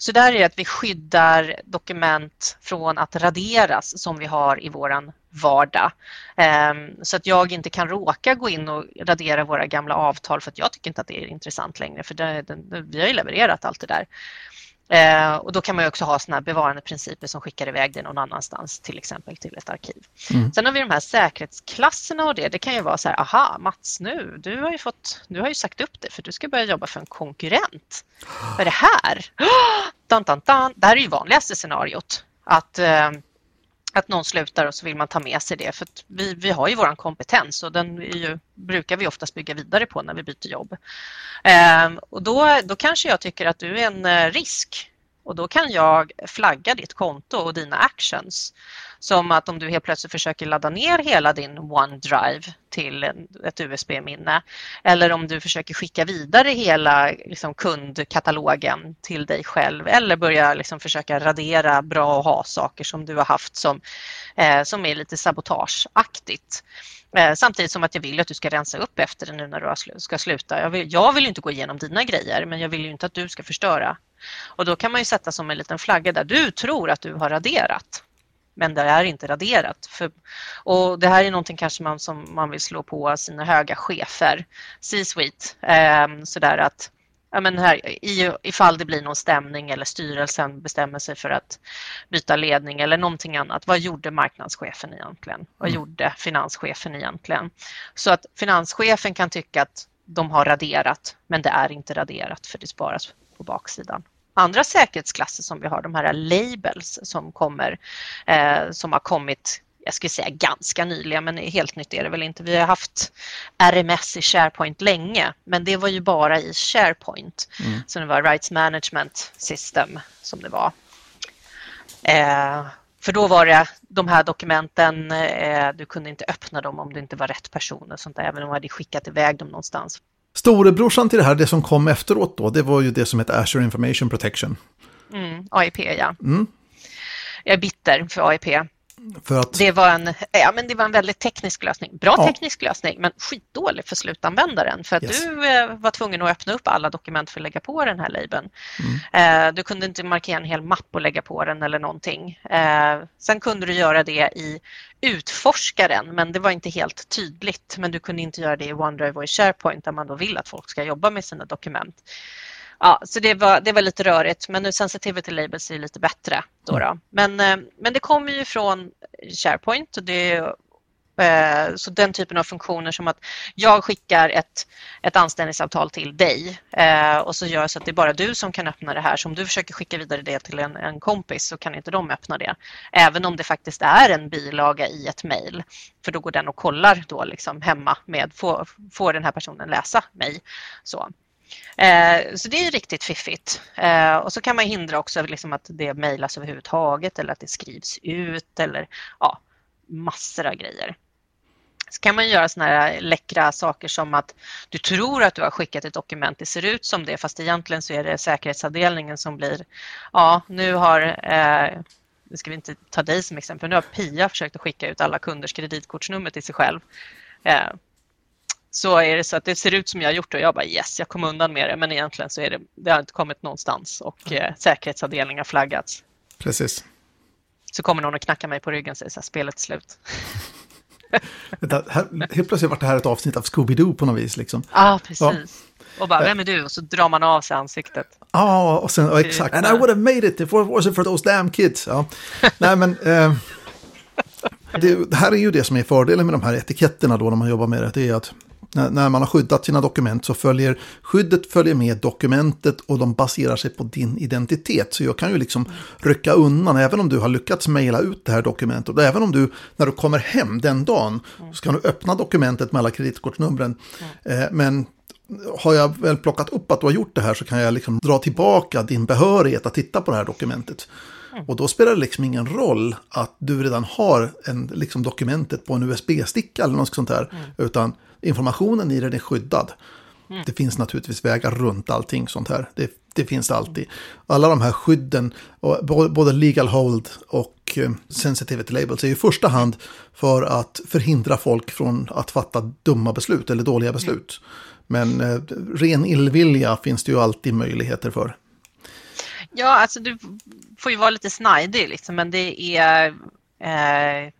så där är det att vi skyddar dokument från att raderas som vi har i våran vardag. Ehm, så att jag inte kan råka gå in och radera våra gamla avtal för att jag tycker inte att det är intressant längre för det, det, vi har ju levererat allt det där. Eh, och då kan man också ha såna bevarandeprinciper som skickar iväg det någon annanstans, till exempel till ett arkiv. Mm. Sen har vi de här säkerhetsklasserna och det. Det kan ju vara så här, aha Mats, nu, du har ju, fått, du har ju sagt upp det för du ska börja jobba för en konkurrent. Vad är det här? Dan, dan, dan. Det här är ju vanligaste scenariot. Att eh, att någon slutar och så vill man ta med sig det. För vi, vi har ju vår kompetens och den ju, brukar vi oftast bygga vidare på när vi byter jobb. Eh, och då, då kanske jag tycker att du är en eh, risk och då kan jag flagga ditt konto och dina actions. Som att om du helt plötsligt försöker ladda ner hela din OneDrive till ett USB-minne eller om du försöker skicka vidare hela liksom, kundkatalogen till dig själv eller börja liksom, försöka radera bra att ha-saker som du har haft som, eh, som är lite sabotageaktigt. Eh, samtidigt som att jag vill att du ska rensa upp efter det nu när du ska sluta. Jag vill, jag vill inte gå igenom dina grejer men jag vill inte att du ska förstöra. Och då kan man ju sätta som en liten flagga där du tror att du har raderat men det är inte raderat. För, och det här är någonting kanske man, som man vill slå på sina höga chefer, C-suite, eh, sådär att ja, men här, i, ifall det blir någon stämning eller styrelsen bestämmer sig för att byta ledning eller någonting annat. Vad gjorde marknadschefen egentligen? Vad mm. gjorde finanschefen egentligen? Så att finanschefen kan tycka att de har raderat, men det är inte raderat för det sparas på baksidan andra säkerhetsklasser som vi har, de här labels som kommer, eh, som har kommit jag skulle säga ganska nyligen, men helt nytt är det väl inte. Vi har haft RMS i SharePoint länge, men det var ju bara i SharePoint. Mm. Så det var Rights Management System som det var. Eh, för då var det de här dokumenten, eh, du kunde inte öppna dem om det inte var rätt personer, sånt där, även om du hade skickat iväg dem någonstans. Storebrorsan till det här, det som kom efteråt då, det var ju det som heter Azure Information Protection. Mm, AIP ja. Mm. Jag är bitter för AIP. Att... det, var en, ja, men det var en väldigt teknisk lösning. Bra ja. teknisk lösning, men skitdålig för slutanvändaren. För att yes. du eh, var tvungen att öppna upp alla dokument för att lägga på den här labeln. Mm. Eh, du kunde inte markera en hel mapp och lägga på den eller någonting. Eh, sen kunde du göra det i utforskaren, men det var inte helt tydligt. Men du kunde inte göra det i OneDrive och i SharePoint där man då vill att folk ska jobba med sina dokument. Ja, så det var, det var lite rörigt, men nu sensitivity labels är lite bättre. Då, då. Men, eh, men det kommer ju från SharePoint och det eh, så den typen av funktioner som att jag skickar ett, ett anställningsavtal till dig eh, och så gör så att det är bara du som kan öppna det här. Så om du försöker skicka vidare det till en, en kompis så kan inte de öppna det. Även om det faktiskt är en bilaga i ett mejl. För då går den och kollar då liksom hemma med, får, får den här personen läsa mig? Så. Eh, så det är riktigt fiffigt. Eh, och så kan man hindra också liksom att det mejlas överhuvudtaget eller att det skrivs ut eller ja, massor av grejer. Så kan man göra såna här läckra saker som att du tror att du har skickat ett dokument, det ser ut som det fast egentligen så är det säkerhetsavdelningen som blir, ja nu har eh, nu ska vi inte ta dig som exempel, nu har Pia försökt att skicka ut alla kunders kreditkortsnummer till sig själv. Eh, så är det så att det ser ut som jag har gjort och jag bara yes, jag kom undan med det. Men egentligen så är det, det har inte kommit någonstans och eh, säkerhetsavdelningen har flaggats. Precis. Så kommer någon och knackar mig på ryggen och säger så här, spelet är slut. Vänta, här, helt plötsligt vart det här ett avsnitt av Scooby-Doo på något vis. Liksom. Ah, precis. Ja, precis. Och bara, vem är du? Och så drar man av sig ansiktet. Ja, och sen, och exakt. And I would have made it if it wasn't for those damn kids. Ja. Nej, men... Eh, det, det, här är ju det som är fördelen med de här etiketterna då när man jobbar med det. Det är att när man har skyddat sina dokument så följer skyddet följer med dokumentet och de baserar sig på din identitet. Så jag kan ju liksom rycka undan, även om du har lyckats mejla ut det här dokumentet. Och även om du, när du kommer hem den dagen, så kan du öppna dokumentet med alla kreditkortsnumren. Mm. Men har jag väl plockat upp att du har gjort det här så kan jag liksom dra tillbaka din behörighet att titta på det här dokumentet. Mm. Och då spelar det liksom ingen roll att du redan har en, liksom dokumentet på en USB-sticka eller något sånt där. Mm. Utan informationen i den är skyddad. Mm. Det finns naturligtvis vägar runt allting sånt här. Det, det finns alltid. Alla de här skydden, både legal hold och eh, sensitivity labels, är i första hand för att förhindra folk från att fatta dumma beslut eller dåliga beslut. Men eh, ren illvilja finns det ju alltid möjligheter för. Ja, alltså du får ju vara lite snajdig liksom, men det är eh,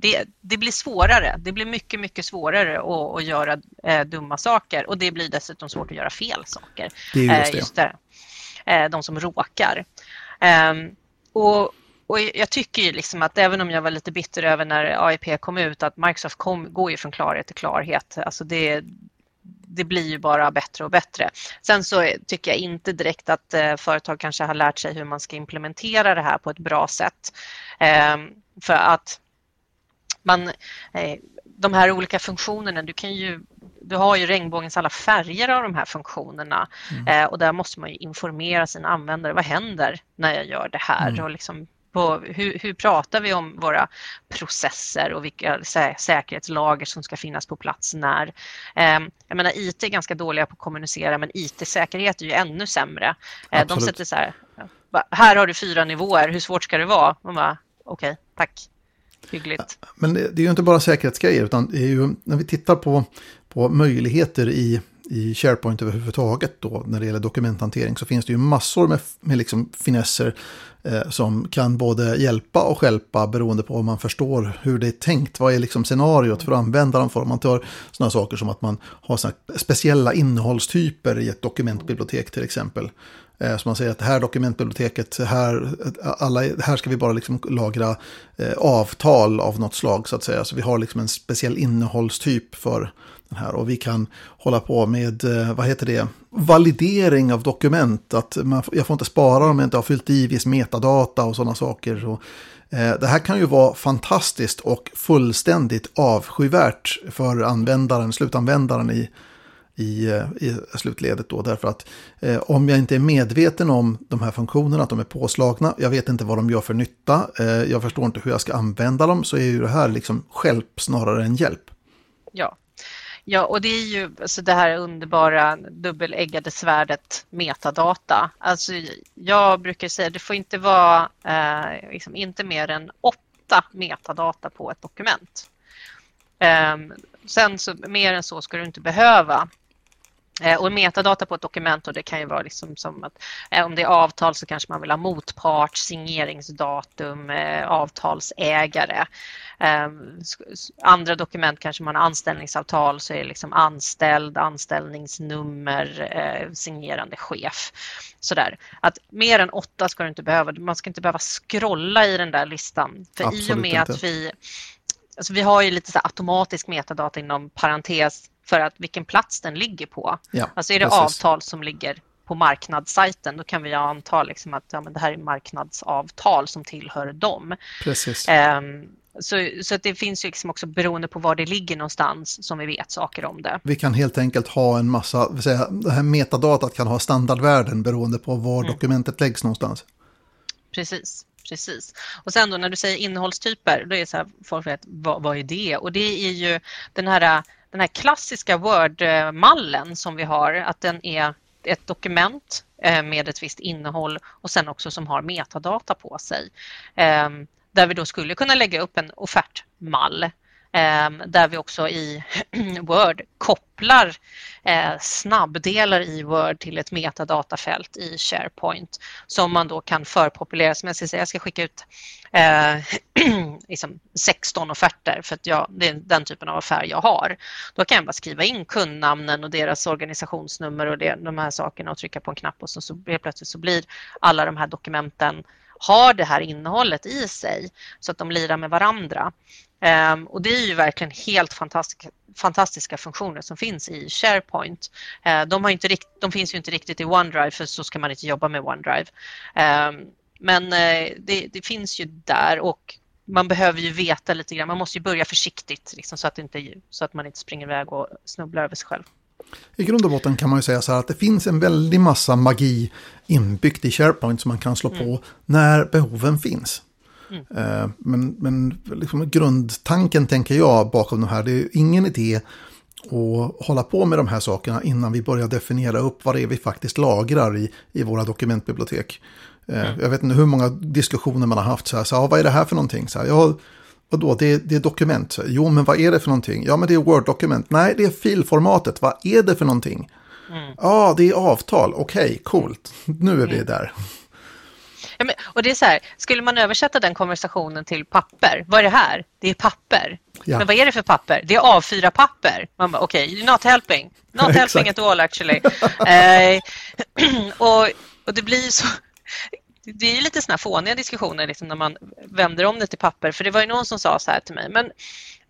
det, det, blir svårare. Det blir mycket, mycket svårare att, att göra eh, dumma saker och det blir dessutom svårt att göra fel saker. Det är just, eh, just det. eh, de som råkar. Um, och, och jag tycker ju liksom att även om jag var lite bitter över när AIP kom ut att Microsoft kom, går ju från klarhet till klarhet. Alltså det, det blir ju bara bättre och bättre. Sen så tycker jag inte direkt att eh, företag kanske har lärt sig hur man ska implementera det här på ett bra sätt. Eh, för att man, eh, de här olika funktionerna, du kan ju du har ju regnbågens alla färger av de här funktionerna mm. eh, och där måste man ju informera sina användare. Vad händer när jag gör det här? Mm. Och liksom på hur, hur pratar vi om våra processer och vilka sä säkerhetslager som ska finnas på plats när. Eh, jag menar IT är ganska dåliga på att kommunicera men IT-säkerhet är ju ännu sämre. Eh, de sätter så här, här har du fyra nivåer, hur svårt ska det vara? Man bara, okej, okay, tack. Hyggligt. Men det, det är ju inte bara säkerhetsgrejer utan det är ju när vi tittar på, på möjligheter i i SharePoint överhuvudtaget då när det gäller dokumenthantering så finns det ju massor med, med liksom finesser eh, som kan både hjälpa och skälpa beroende på om man förstår hur det är tänkt. Vad är liksom scenariot för användaren för? Om man tar sådana saker som att man har såna speciella innehållstyper i ett dokumentbibliotek till exempel. Eh, så man säger att det här dokumentbiblioteket, här, alla, här ska vi bara liksom lagra eh, avtal av något slag så att säga. Så vi har liksom en speciell innehållstyp för den här. Och vi kan hålla på med, eh, vad heter det, validering av dokument. Att man, jag får inte spara om jag inte har fyllt i viss metadata och sådana saker. Så, eh, det här kan ju vara fantastiskt och fullständigt avskyvärt för användaren, slutanvändaren i, i, eh, i slutledet då. Därför att eh, om jag inte är medveten om de här funktionerna, att de är påslagna, jag vet inte vad de gör för nytta, eh, jag förstår inte hur jag ska använda dem, så är ju det här liksom hjälp snarare än hjälp. Ja, Ja, och det är ju alltså det här underbara dubbeläggade svärdet metadata. Alltså, jag brukar säga att det får inte vara eh, liksom inte mer än åtta metadata på ett dokument. Eh, sen så mer än så ska du inte behöva. Eh, och metadata på ett dokument och det kan ju vara liksom som att eh, om det är avtal så kanske man vill ha motpart, signeringsdatum, eh, avtalsägare. Andra dokument kanske man har anställningsavtal så är det liksom anställd, anställningsnummer, signerande chef. Sådär. Att mer än åtta ska du inte behöva, man ska inte behöva scrolla i den där listan. För Absolut i och med inte. att vi Alltså vi har ju lite så automatisk metadata inom parentes för att vilken plats den ligger på. Ja, alltså är det precis. avtal som ligger på marknadssajten då kan vi anta liksom att ja, men det här är marknadsavtal som tillhör dem. Precis. Um, så, så det finns ju liksom också beroende på var det ligger någonstans som vi vet saker om det. Vi kan helt enkelt ha en massa, säga, det här metadatat kan ha standardvärden beroende på var mm. dokumentet läggs någonstans. Precis. Precis. Och sen då när du säger innehållstyper, då är det så här, folk vet, vad, vad är det? Och det är ju den här den här klassiska Word-mallen som vi har, att den är ett dokument eh, med ett visst innehåll och sen också som har metadata på sig. Ehm, där vi då skulle kunna lägga upp en offertmall Ehm, där vi också i Word kopplar eh, snabbdelar i Word till ett metadatafält i SharePoint som man då kan förpopulera. Som jag ska säga, jag ska skicka ut eh, liksom 16 offerter för att jag, det är den typen av affär jag har. Då kan jag bara skriva in kundnamnen och deras organisationsnummer och det, de här sakerna och trycka på en knapp och så, så plötsligt så blir alla de här dokumenten har det här innehållet i sig så att de lirar med varandra. Um, och det är ju verkligen helt fantastiska, fantastiska funktioner som finns i SharePoint. Uh, de, har inte rikt, de finns ju inte riktigt i OneDrive för så ska man inte jobba med OneDrive. Um, men uh, det, det, finns ju där och man behöver ju veta lite grann. Man måste ju börja försiktigt liksom, så, att inte, så att man inte springer iväg och snubblar över sig själv. I grund och botten kan man ju säga så här att det finns en väldig massa magi inbyggt i SharePoint som man kan slå mm. på när behoven finns. Mm. Eh, men, men liksom grundtanken tänker jag bakom de här, det är ingen idé att hålla på med de här sakerna innan vi börjar definiera upp vad det är vi faktiskt lagrar i, i våra dokumentbibliotek. Eh, mm. Jag vet inte hur många diskussioner man har haft så här, så, vad är det här för någonting? Så här, jag, vadå, det, det är dokument. Jo, men vad är det för någonting? Ja, men det är Word-dokument. Nej, det är filformatet. Vad är det för någonting? Mm. Ja, ah, det är avtal. Okej, okay, coolt. Nu är mm. vi där. Och det är så här, skulle man översätta den konversationen till papper, vad är det här? Det är papper. Ja. Men vad är det för papper? Det är A4-papper. Man bara, okej, okay, not helping. Not helping at all actually. eh, och och det blir så det är lite såna fåniga diskussioner liksom när man vänder om det till papper. För det var ju någon som sa så här till mig, men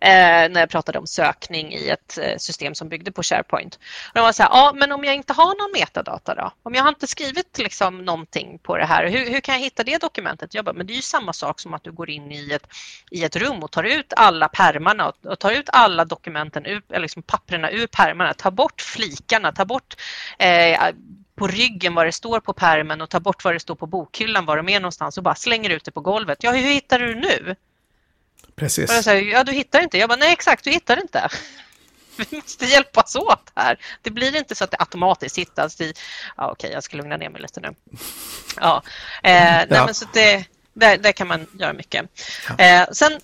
Eh, när jag pratade om sökning i ett eh, system som byggde på SharePoint. Och de var så här, ja men om jag inte har någon metadata då? Om jag har inte skrivit liksom någonting på det här, hur, hur kan jag hitta det dokumentet? Jag bara, men det är ju samma sak som att du går in i ett, i ett rum och tar ut alla pärmarna och, och tar ut alla dokumenten, ur, eller liksom papperna ur pärmarna, tar bort flikarna, tar bort eh, på ryggen vad det står på pärmen och tar bort vad det står på bokhyllan, var de är någonstans och bara slänger ut det på golvet. Ja, hur hittar du nu? Precis. Och jag säger, ja, du hittar inte. Jag bara, nej exakt, du hittar inte. Vi måste hjälpas åt här. Det blir inte så att det automatiskt hittas i... Ja, okej, jag ska lugna ner mig lite nu. Ja, eh, nej, ja. men så det, där, där kan man göra mycket. Ja. Eh, sen,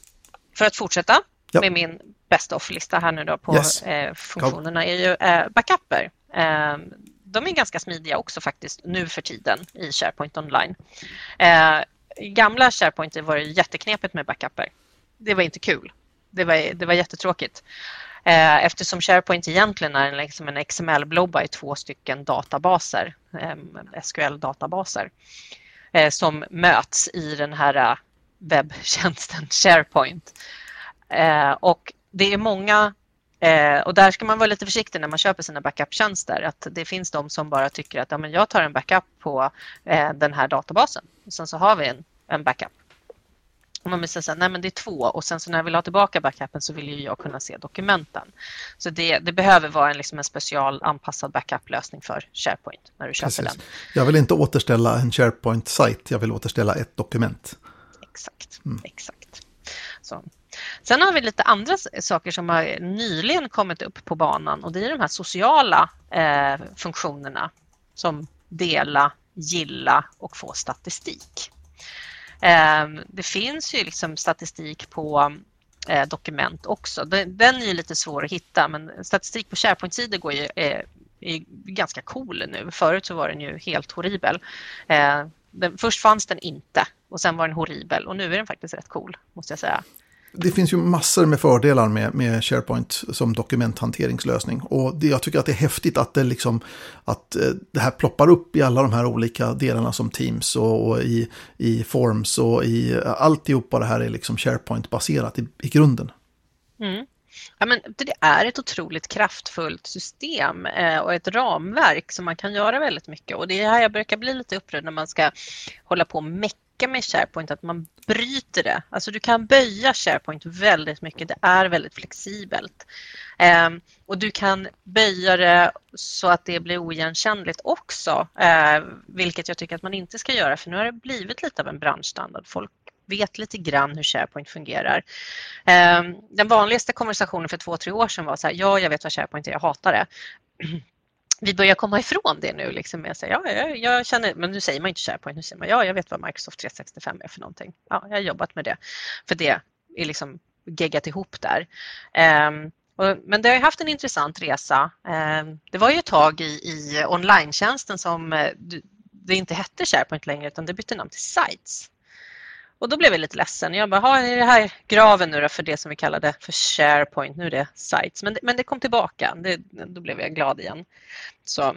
för att fortsätta ja. med min best off-lista här nu då på yes. eh, funktionerna är ju eh, backuper. Eh, de är ganska smidiga också faktiskt nu för tiden i SharePoint online. Eh, gamla SharePoint var det jätteknepigt med backuper. Det var inte kul. Det var, det var jättetråkigt. Eh, eftersom SharePoint egentligen är liksom en XML-blobba i två stycken databaser, eh, SQL-databaser, eh, som möts i den här eh, webbtjänsten SharePoint. Eh, och det är många eh, och där ska man vara lite försiktig när man köper sina backuptjänster. Att det finns de som bara tycker att ja, men jag tar en backup på den här databasen. Sen så har vi en, en backup. Och man säga att nej men det är två och sen så när jag vill ha tillbaka backupen så vill ju jag kunna se dokumenten. Så det, det behöver vara en, liksom en specialanpassad backup-lösning för SharePoint när du köper Precis. den. Jag vill inte återställa en SharePoint-sajt, jag vill återställa ett dokument. Exakt, mm. exakt. Så. Sen har vi lite andra saker som har nyligen kommit upp på banan och det är de här sociala eh, funktionerna som dela, gilla och få statistik. Ehm, det finns ju liksom statistik på eh, dokument också. Den, är ju lite svår att hitta men statistik på SharePoint-sidor går ju, eh, är, är ganska cool nu. Förut så var den ju helt horribel. Ehm, den, först fanns den inte och sen var den horribel och nu är den faktiskt rätt cool måste jag säga det finns ju massor med fördelar med, med SharePoint som dokumenthanteringslösning. Och det, jag tycker att det är häftigt att det, liksom, att eh, det här ploppar upp i alla de här olika delarna som Teams och, och i, i Forms och i eh, alltihopa det här är liksom SharePoint-baserat i, i grunden. Mm. Ja, men det är ett otroligt kraftfullt system eh, och ett ramverk som man kan göra väldigt mycket. Och det är här jag brukar bli lite upprörd när man ska hålla på och mecka tänka med SharePoint att man bryter det. Alltså du kan böja SharePoint väldigt mycket. Det är väldigt flexibelt. Eh, och du kan böja det så att det blir oigenkännligt också, eh, vilket jag tycker att man inte ska göra för nu har det blivit lite av en branschstandard. Folk vet lite grann hur SharePoint fungerar. Eh, den vanligaste konversationen för två, tre år sedan var så här, ja, jag vet vad SharePoint är, jag hatar det. vi börjar komma ifrån det nu. Liksom med att säga, ja, jag, jag, känner, men nu säger man inte SharePoint, nu säger man ja, jag vet vad Microsoft 365 är för någonting. Ja, jag har jobbat med det. För det är liksom geggat ihop där. Um, och, men det har haft en intressant resa. Um, det var ju ett tag i, i online som eh, det inte hette SharePoint längre utan det bytte namn till Sites. Och då blev jag lite ledsen. Jag bara, är det här graven nu då för det som vi kallade för SharePoint? Nu är det Sites. Men det, men det kom tillbaka. Det, då blev jag glad igen. Så,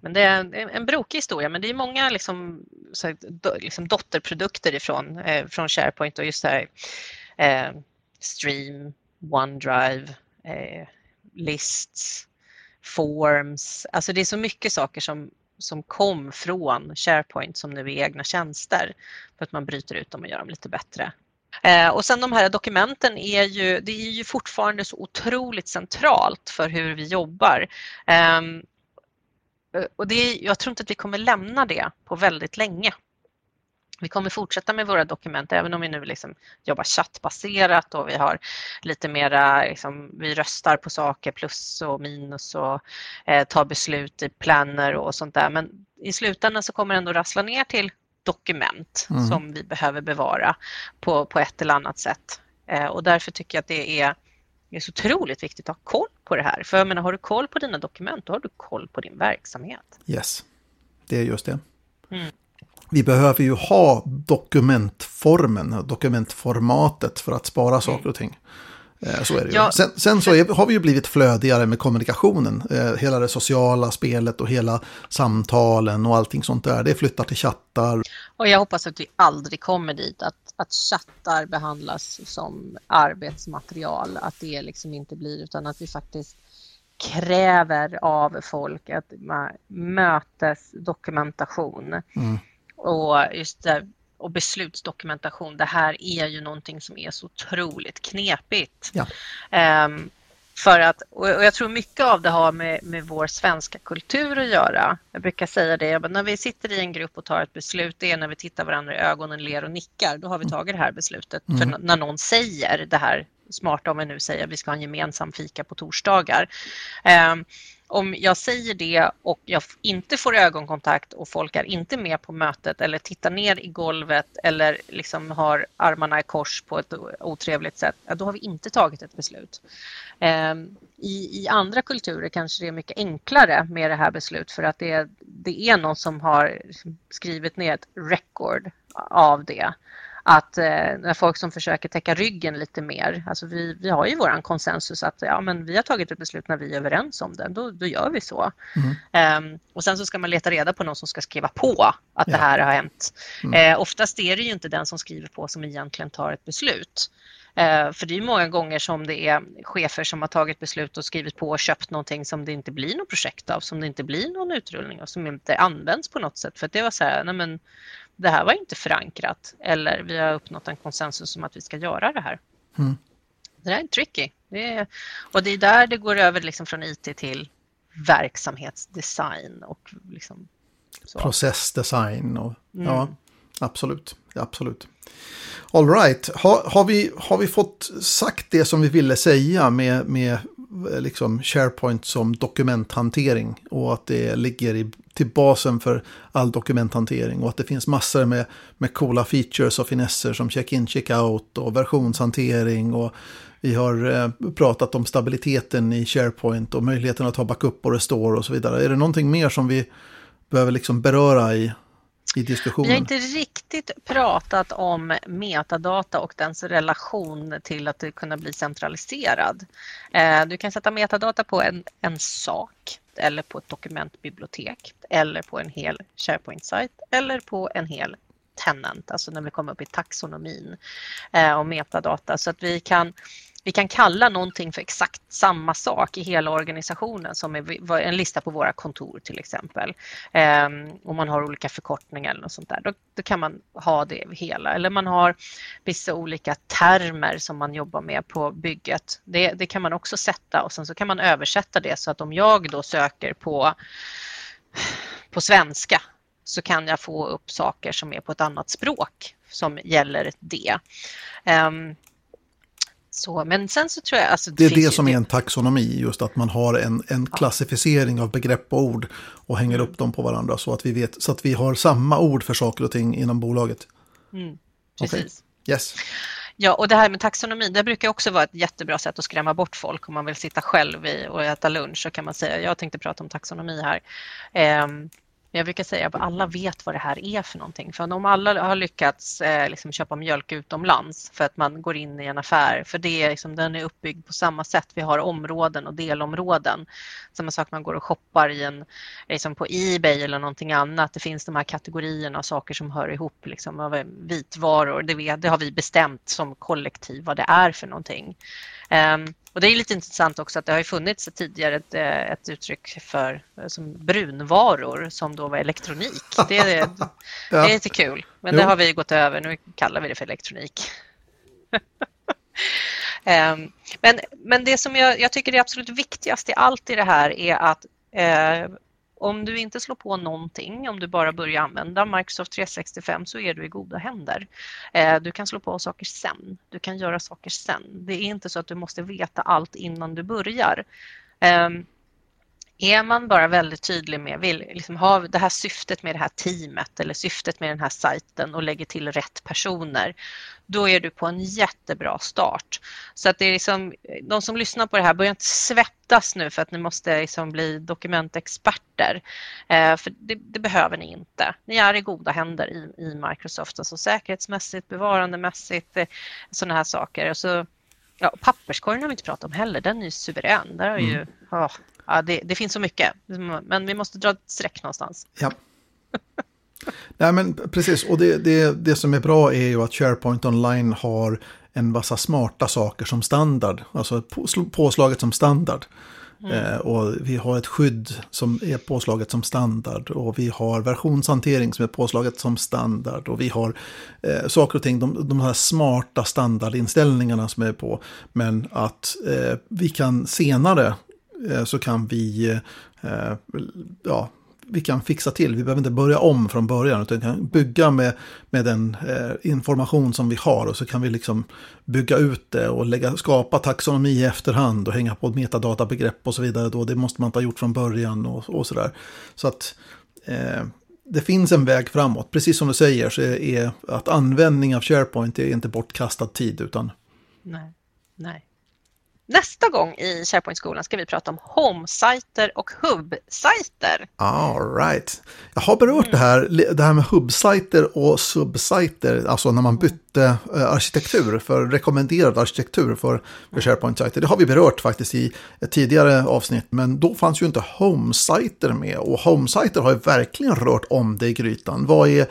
men det är en brokig historia, men det är många liksom, så, liksom dotterprodukter ifrån eh, från SharePoint och just här eh, Stream, OneDrive, eh, Lists, Forms. Alltså det är så mycket saker som som kom från SharePoint som nu är egna tjänster för att man bryter ut dem och gör dem lite bättre. Eh, och sen de här dokumenten är ju, det är ju fortfarande så otroligt centralt för hur vi jobbar. Ehm, eh, och det, jag tror inte att vi kommer lämna det på väldigt länge. Vi kommer fortsätta med våra dokument även om vi nu liksom jobbar chattbaserat och vi har lite mera, liksom, vi röstar på saker plus och minus och eh, tar beslut i planer och sånt där. Men i slutändan så kommer det ändå rassla ner till dokument mm. som vi behöver bevara på, på ett eller annat sätt. Eh, och därför tycker jag att det är, det är så otroligt viktigt att ha koll på det här. För jag menar, har du koll på dina dokument, då har du koll på din verksamhet. Yes, det är just det. Mm vi behöver ju ha dokumentformen, dokumentformatet för att spara saker och ting. Eh, så är det ja. Sen, sen, så är, har vi ju blivit flödigare med kommunikationen. Eh, hela det sociala spelet och hela samtalen och allting sånt där. Det flyttar till chattar. Och jag hoppas att vi aldrig kommer dit att, att chattar behandlas som arbetsmaterial. Att det liksom inte blir utan att vi faktiskt kräver av folk att mötesdokumentation. Mm. Och just det, och beslutsdokumentation. Det här är ju någonting som är så otroligt knepigt. Ja. Um, för att, och jag tror mycket av det har med, med vår svenska kultur att göra. Jag brukar säga det, när vi sitter i en grupp och tar ett beslut, det är när vi tittar varandra i ögonen, ler och nickar. Då har vi mm. tagit det här beslutet. Mm. För när någon säger det här smarta, om vi nu säger att vi ska ha en gemensam fika på torsdagar. Om jag säger det och jag inte får ögonkontakt och folk är inte med på mötet eller tittar ner i golvet eller liksom har armarna i kors på ett otrevligt sätt, då har vi inte tagit ett beslut. Ehm, I, I, andra kulturer kanske det är mycket enklare med det här beslutet för att det, det är någon som har skrivit ner ett record av det att eh, när folk som försöker täcka ryggen lite mer, alltså vi, vi har ju våran konsensus att ja, men vi har tagit ett beslut när vi är överens om det, då, då gör vi så. Mm. Um, och sen så ska man leta reda på någon som ska skriva på att ja. det här har hänt. Mm. Eh, oftast är det ju inte den som skriver på som egentligen tar ett beslut. Eh, för det är många gånger som det är chefer som har tagit beslut och skrivit på och köpt någonting som det inte blir något projekt av, som det inte blir någon utrullning av, som inte används på något sätt. För det var så här, nej men det här var inte förankrat eller vi har uppnått en konsensus om att vi ska göra det här. Mm. Det där är tricky. Det är, och det är där det går över liksom från IT till verksamhetsdesign och liksom så. processdesign. Och, mm. Ja, absolut. absolut. All right. Har, har, vi, har vi fått sagt det som vi ville säga med, med Eh, liksom SharePoint som dokumenthantering och att det ligger i, till basen för all dokumenthantering och att det finns massor med, med coola features och finesser som check-in, check-out och versionshantering och vi har eh, pratat om stabiliteten i SharePoint och möjligheten att ha backup och restore och så vidare. Är det någonting mer som vi behöver liksom beröra i, i diskussionen. Vi har inte riktigt pratat om metadata och dens relation till att kunna bli centraliserad. Eh, du kan sätta metadata på en, en sak eller på ett dokumentbibliotek eller på en hel SharePoint-sajt eller på en hel tenant, alltså när vi kommer upp i taxonomin eh, och metadata så att vi kan vi kan kalla någonting för exakt samma sak i hela organisationen som en lista på våra kontor till exempel. Ehm, om man har olika förkortningar eller något sånt där, då, då, kan man ha det hela. Eller man har vissa olika termer som man jobbar med på bygget. Det, det kan man också sätta och sen så kan man översätta det så att om jag då söker på, på svenska så kan jag få upp saker som är på ett annat språk som gäller det. Ehm, så, men sen så tror jag... Alltså, det, det är det som är en taxonomi, just att man har en, en klassificering av begrepp och ord och hänger mm. upp dem på varandra så att vi vet, så att vi har samma ord för saker och ting inom bolaget. Mm, precis. Okay. Yes. Ja, och det här med taxonomi, det brukar också vara ett jättebra sätt att skrämma bort folk om man vill sitta själv i och äta lunch så kan man säga, jag tänkte prata om taxonomi här. Um, jag brukar säga att alla vet vad det här är för någonting. För om alla har lyckats eh, liksom köpa mjölk utomlands för att man går in i en affär, för det är liksom, den är uppbyggd på samma sätt. Vi har områden och delområden. Samma sak man går och shoppar i en, liksom på Ebay eller någonting annat. Det finns de här kategorierna av saker som hör ihop, liksom, av eh, vitvaror. Det, det har vi bestämt som kollektiv vad det är för någonting. Um, och det är lite intressant också att det har funnits tidigare ett, eh, ett uttryck för eh, som brunvaror som då var elektronik. Det är, ja. det är lite kul, men jo. det har vi gått över. Nu kallar vi det för elektronik. um, men, men det som jag, jag, tycker är absolut viktigast i allt i det här är att eh, om du inte slår på någonting, om du bara börjar använda Microsoft 365 så är du i goda händer. Eh, du kan slå på saker sen, du kan göra saker sen. Det är inte så att du måste veta allt innan du börjar. Ehm, är man bara väldigt tydlig med, vill liksom ha det här syftet med det här teamet eller syftet med den här sajten och lägger till rätt personer, då är du på en jättebra start. Så att det är liksom, de som lyssnar på det här, börjar inte svettas nu för att ni måste liksom bli dokumentexperter. Eh, för det, det, behöver ni inte. Ni är i goda händer i, i Microsoft, alltså säkerhetsmässigt, bevarandemässigt, eh, sådana här saker. Och så Ja, papperskorgen har vi inte pratat om heller. Den är ju suverän. Där har ju, Mm. ja, ja, det, det finns så mycket. Men vi måste dra ett streck någonstans. Ja. Nej men precis, och det, det, det som är bra är ju att SharePoint Online har en massa smarta saker som standard. Alltså på- påslaget som standard. Eh, och vi har ett skydd som är påslaget som standard. Och vi har versionshantering som är påslaget som standard. Och vi har eh, saker och ting, de, de här smarta standardinställningarna som är på. Men att eh, vi kan senare Eh, så kan vi eh, ja, vi kan fixa till. Vi behöver inte börja om från början utan vi kan bygga med, med den eh, information som vi har och så kan vi liksom bygga ut det och lägga, skapa taxonomi i efterhand och hänga på metadatabegrepp och så vidare. Då. Det måste man inte ha gjort från början och, och sådär. Så att eh, det finns en väg framåt. Precis som du säger så är, är att användning av SharePoint är inte bortkastad tid utan Nej, nej. Nästa gång i SharePoint-skolan ska vi prata om home-sajter och hub-sajter. Jag har berört det här, det här med hubbsajter och subsajter, alltså när man bytte eh, arkitektur för rekommenderad arkitektur för, för SharePoint-sajter. Det har vi berört faktiskt i ett tidigare avsnitt, men då fanns ju inte home-sajter med och home-sajter har ju verkligen rört om det i grytan. Vad är,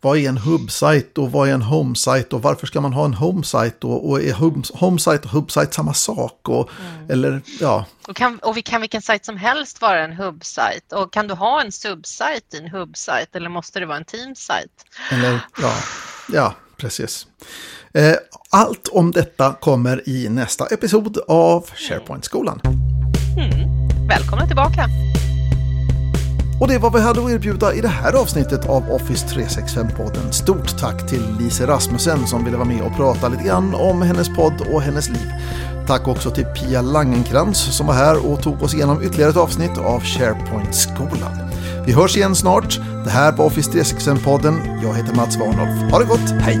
vad är en hubbsajt och vad är en home-sajt och varför ska man ha en home-sajt och, och är home-sajt och hubbsajt samma sak? Och, Eller ja, Och, kan, och kan vilken sajt som helst vara en hubb-sajt. Och kan du ha en subsajt i en hubb-sajt eller måste det vara en team-sajt? Eller, ja, ja, precis. Eh, Allt om detta kommer i nästa episod av SharePoint-skolan. Mm. Välkomna tillbaka! Och det var vad vi hade att erbjuda i det här avsnittet av Office 365-podden. Stort tack till Lise Rasmussen som ville vara med och prata lite grann om hennes podd och hennes liv. Tack också till Pia Langenkrans som var här och tog oss igenom ytterligare ett avsnitt av SharePoint-skolan. Vi hörs igen snart. Det här var Office 365-podden. Jag heter Mats Warnolf. Ha det gott, hej!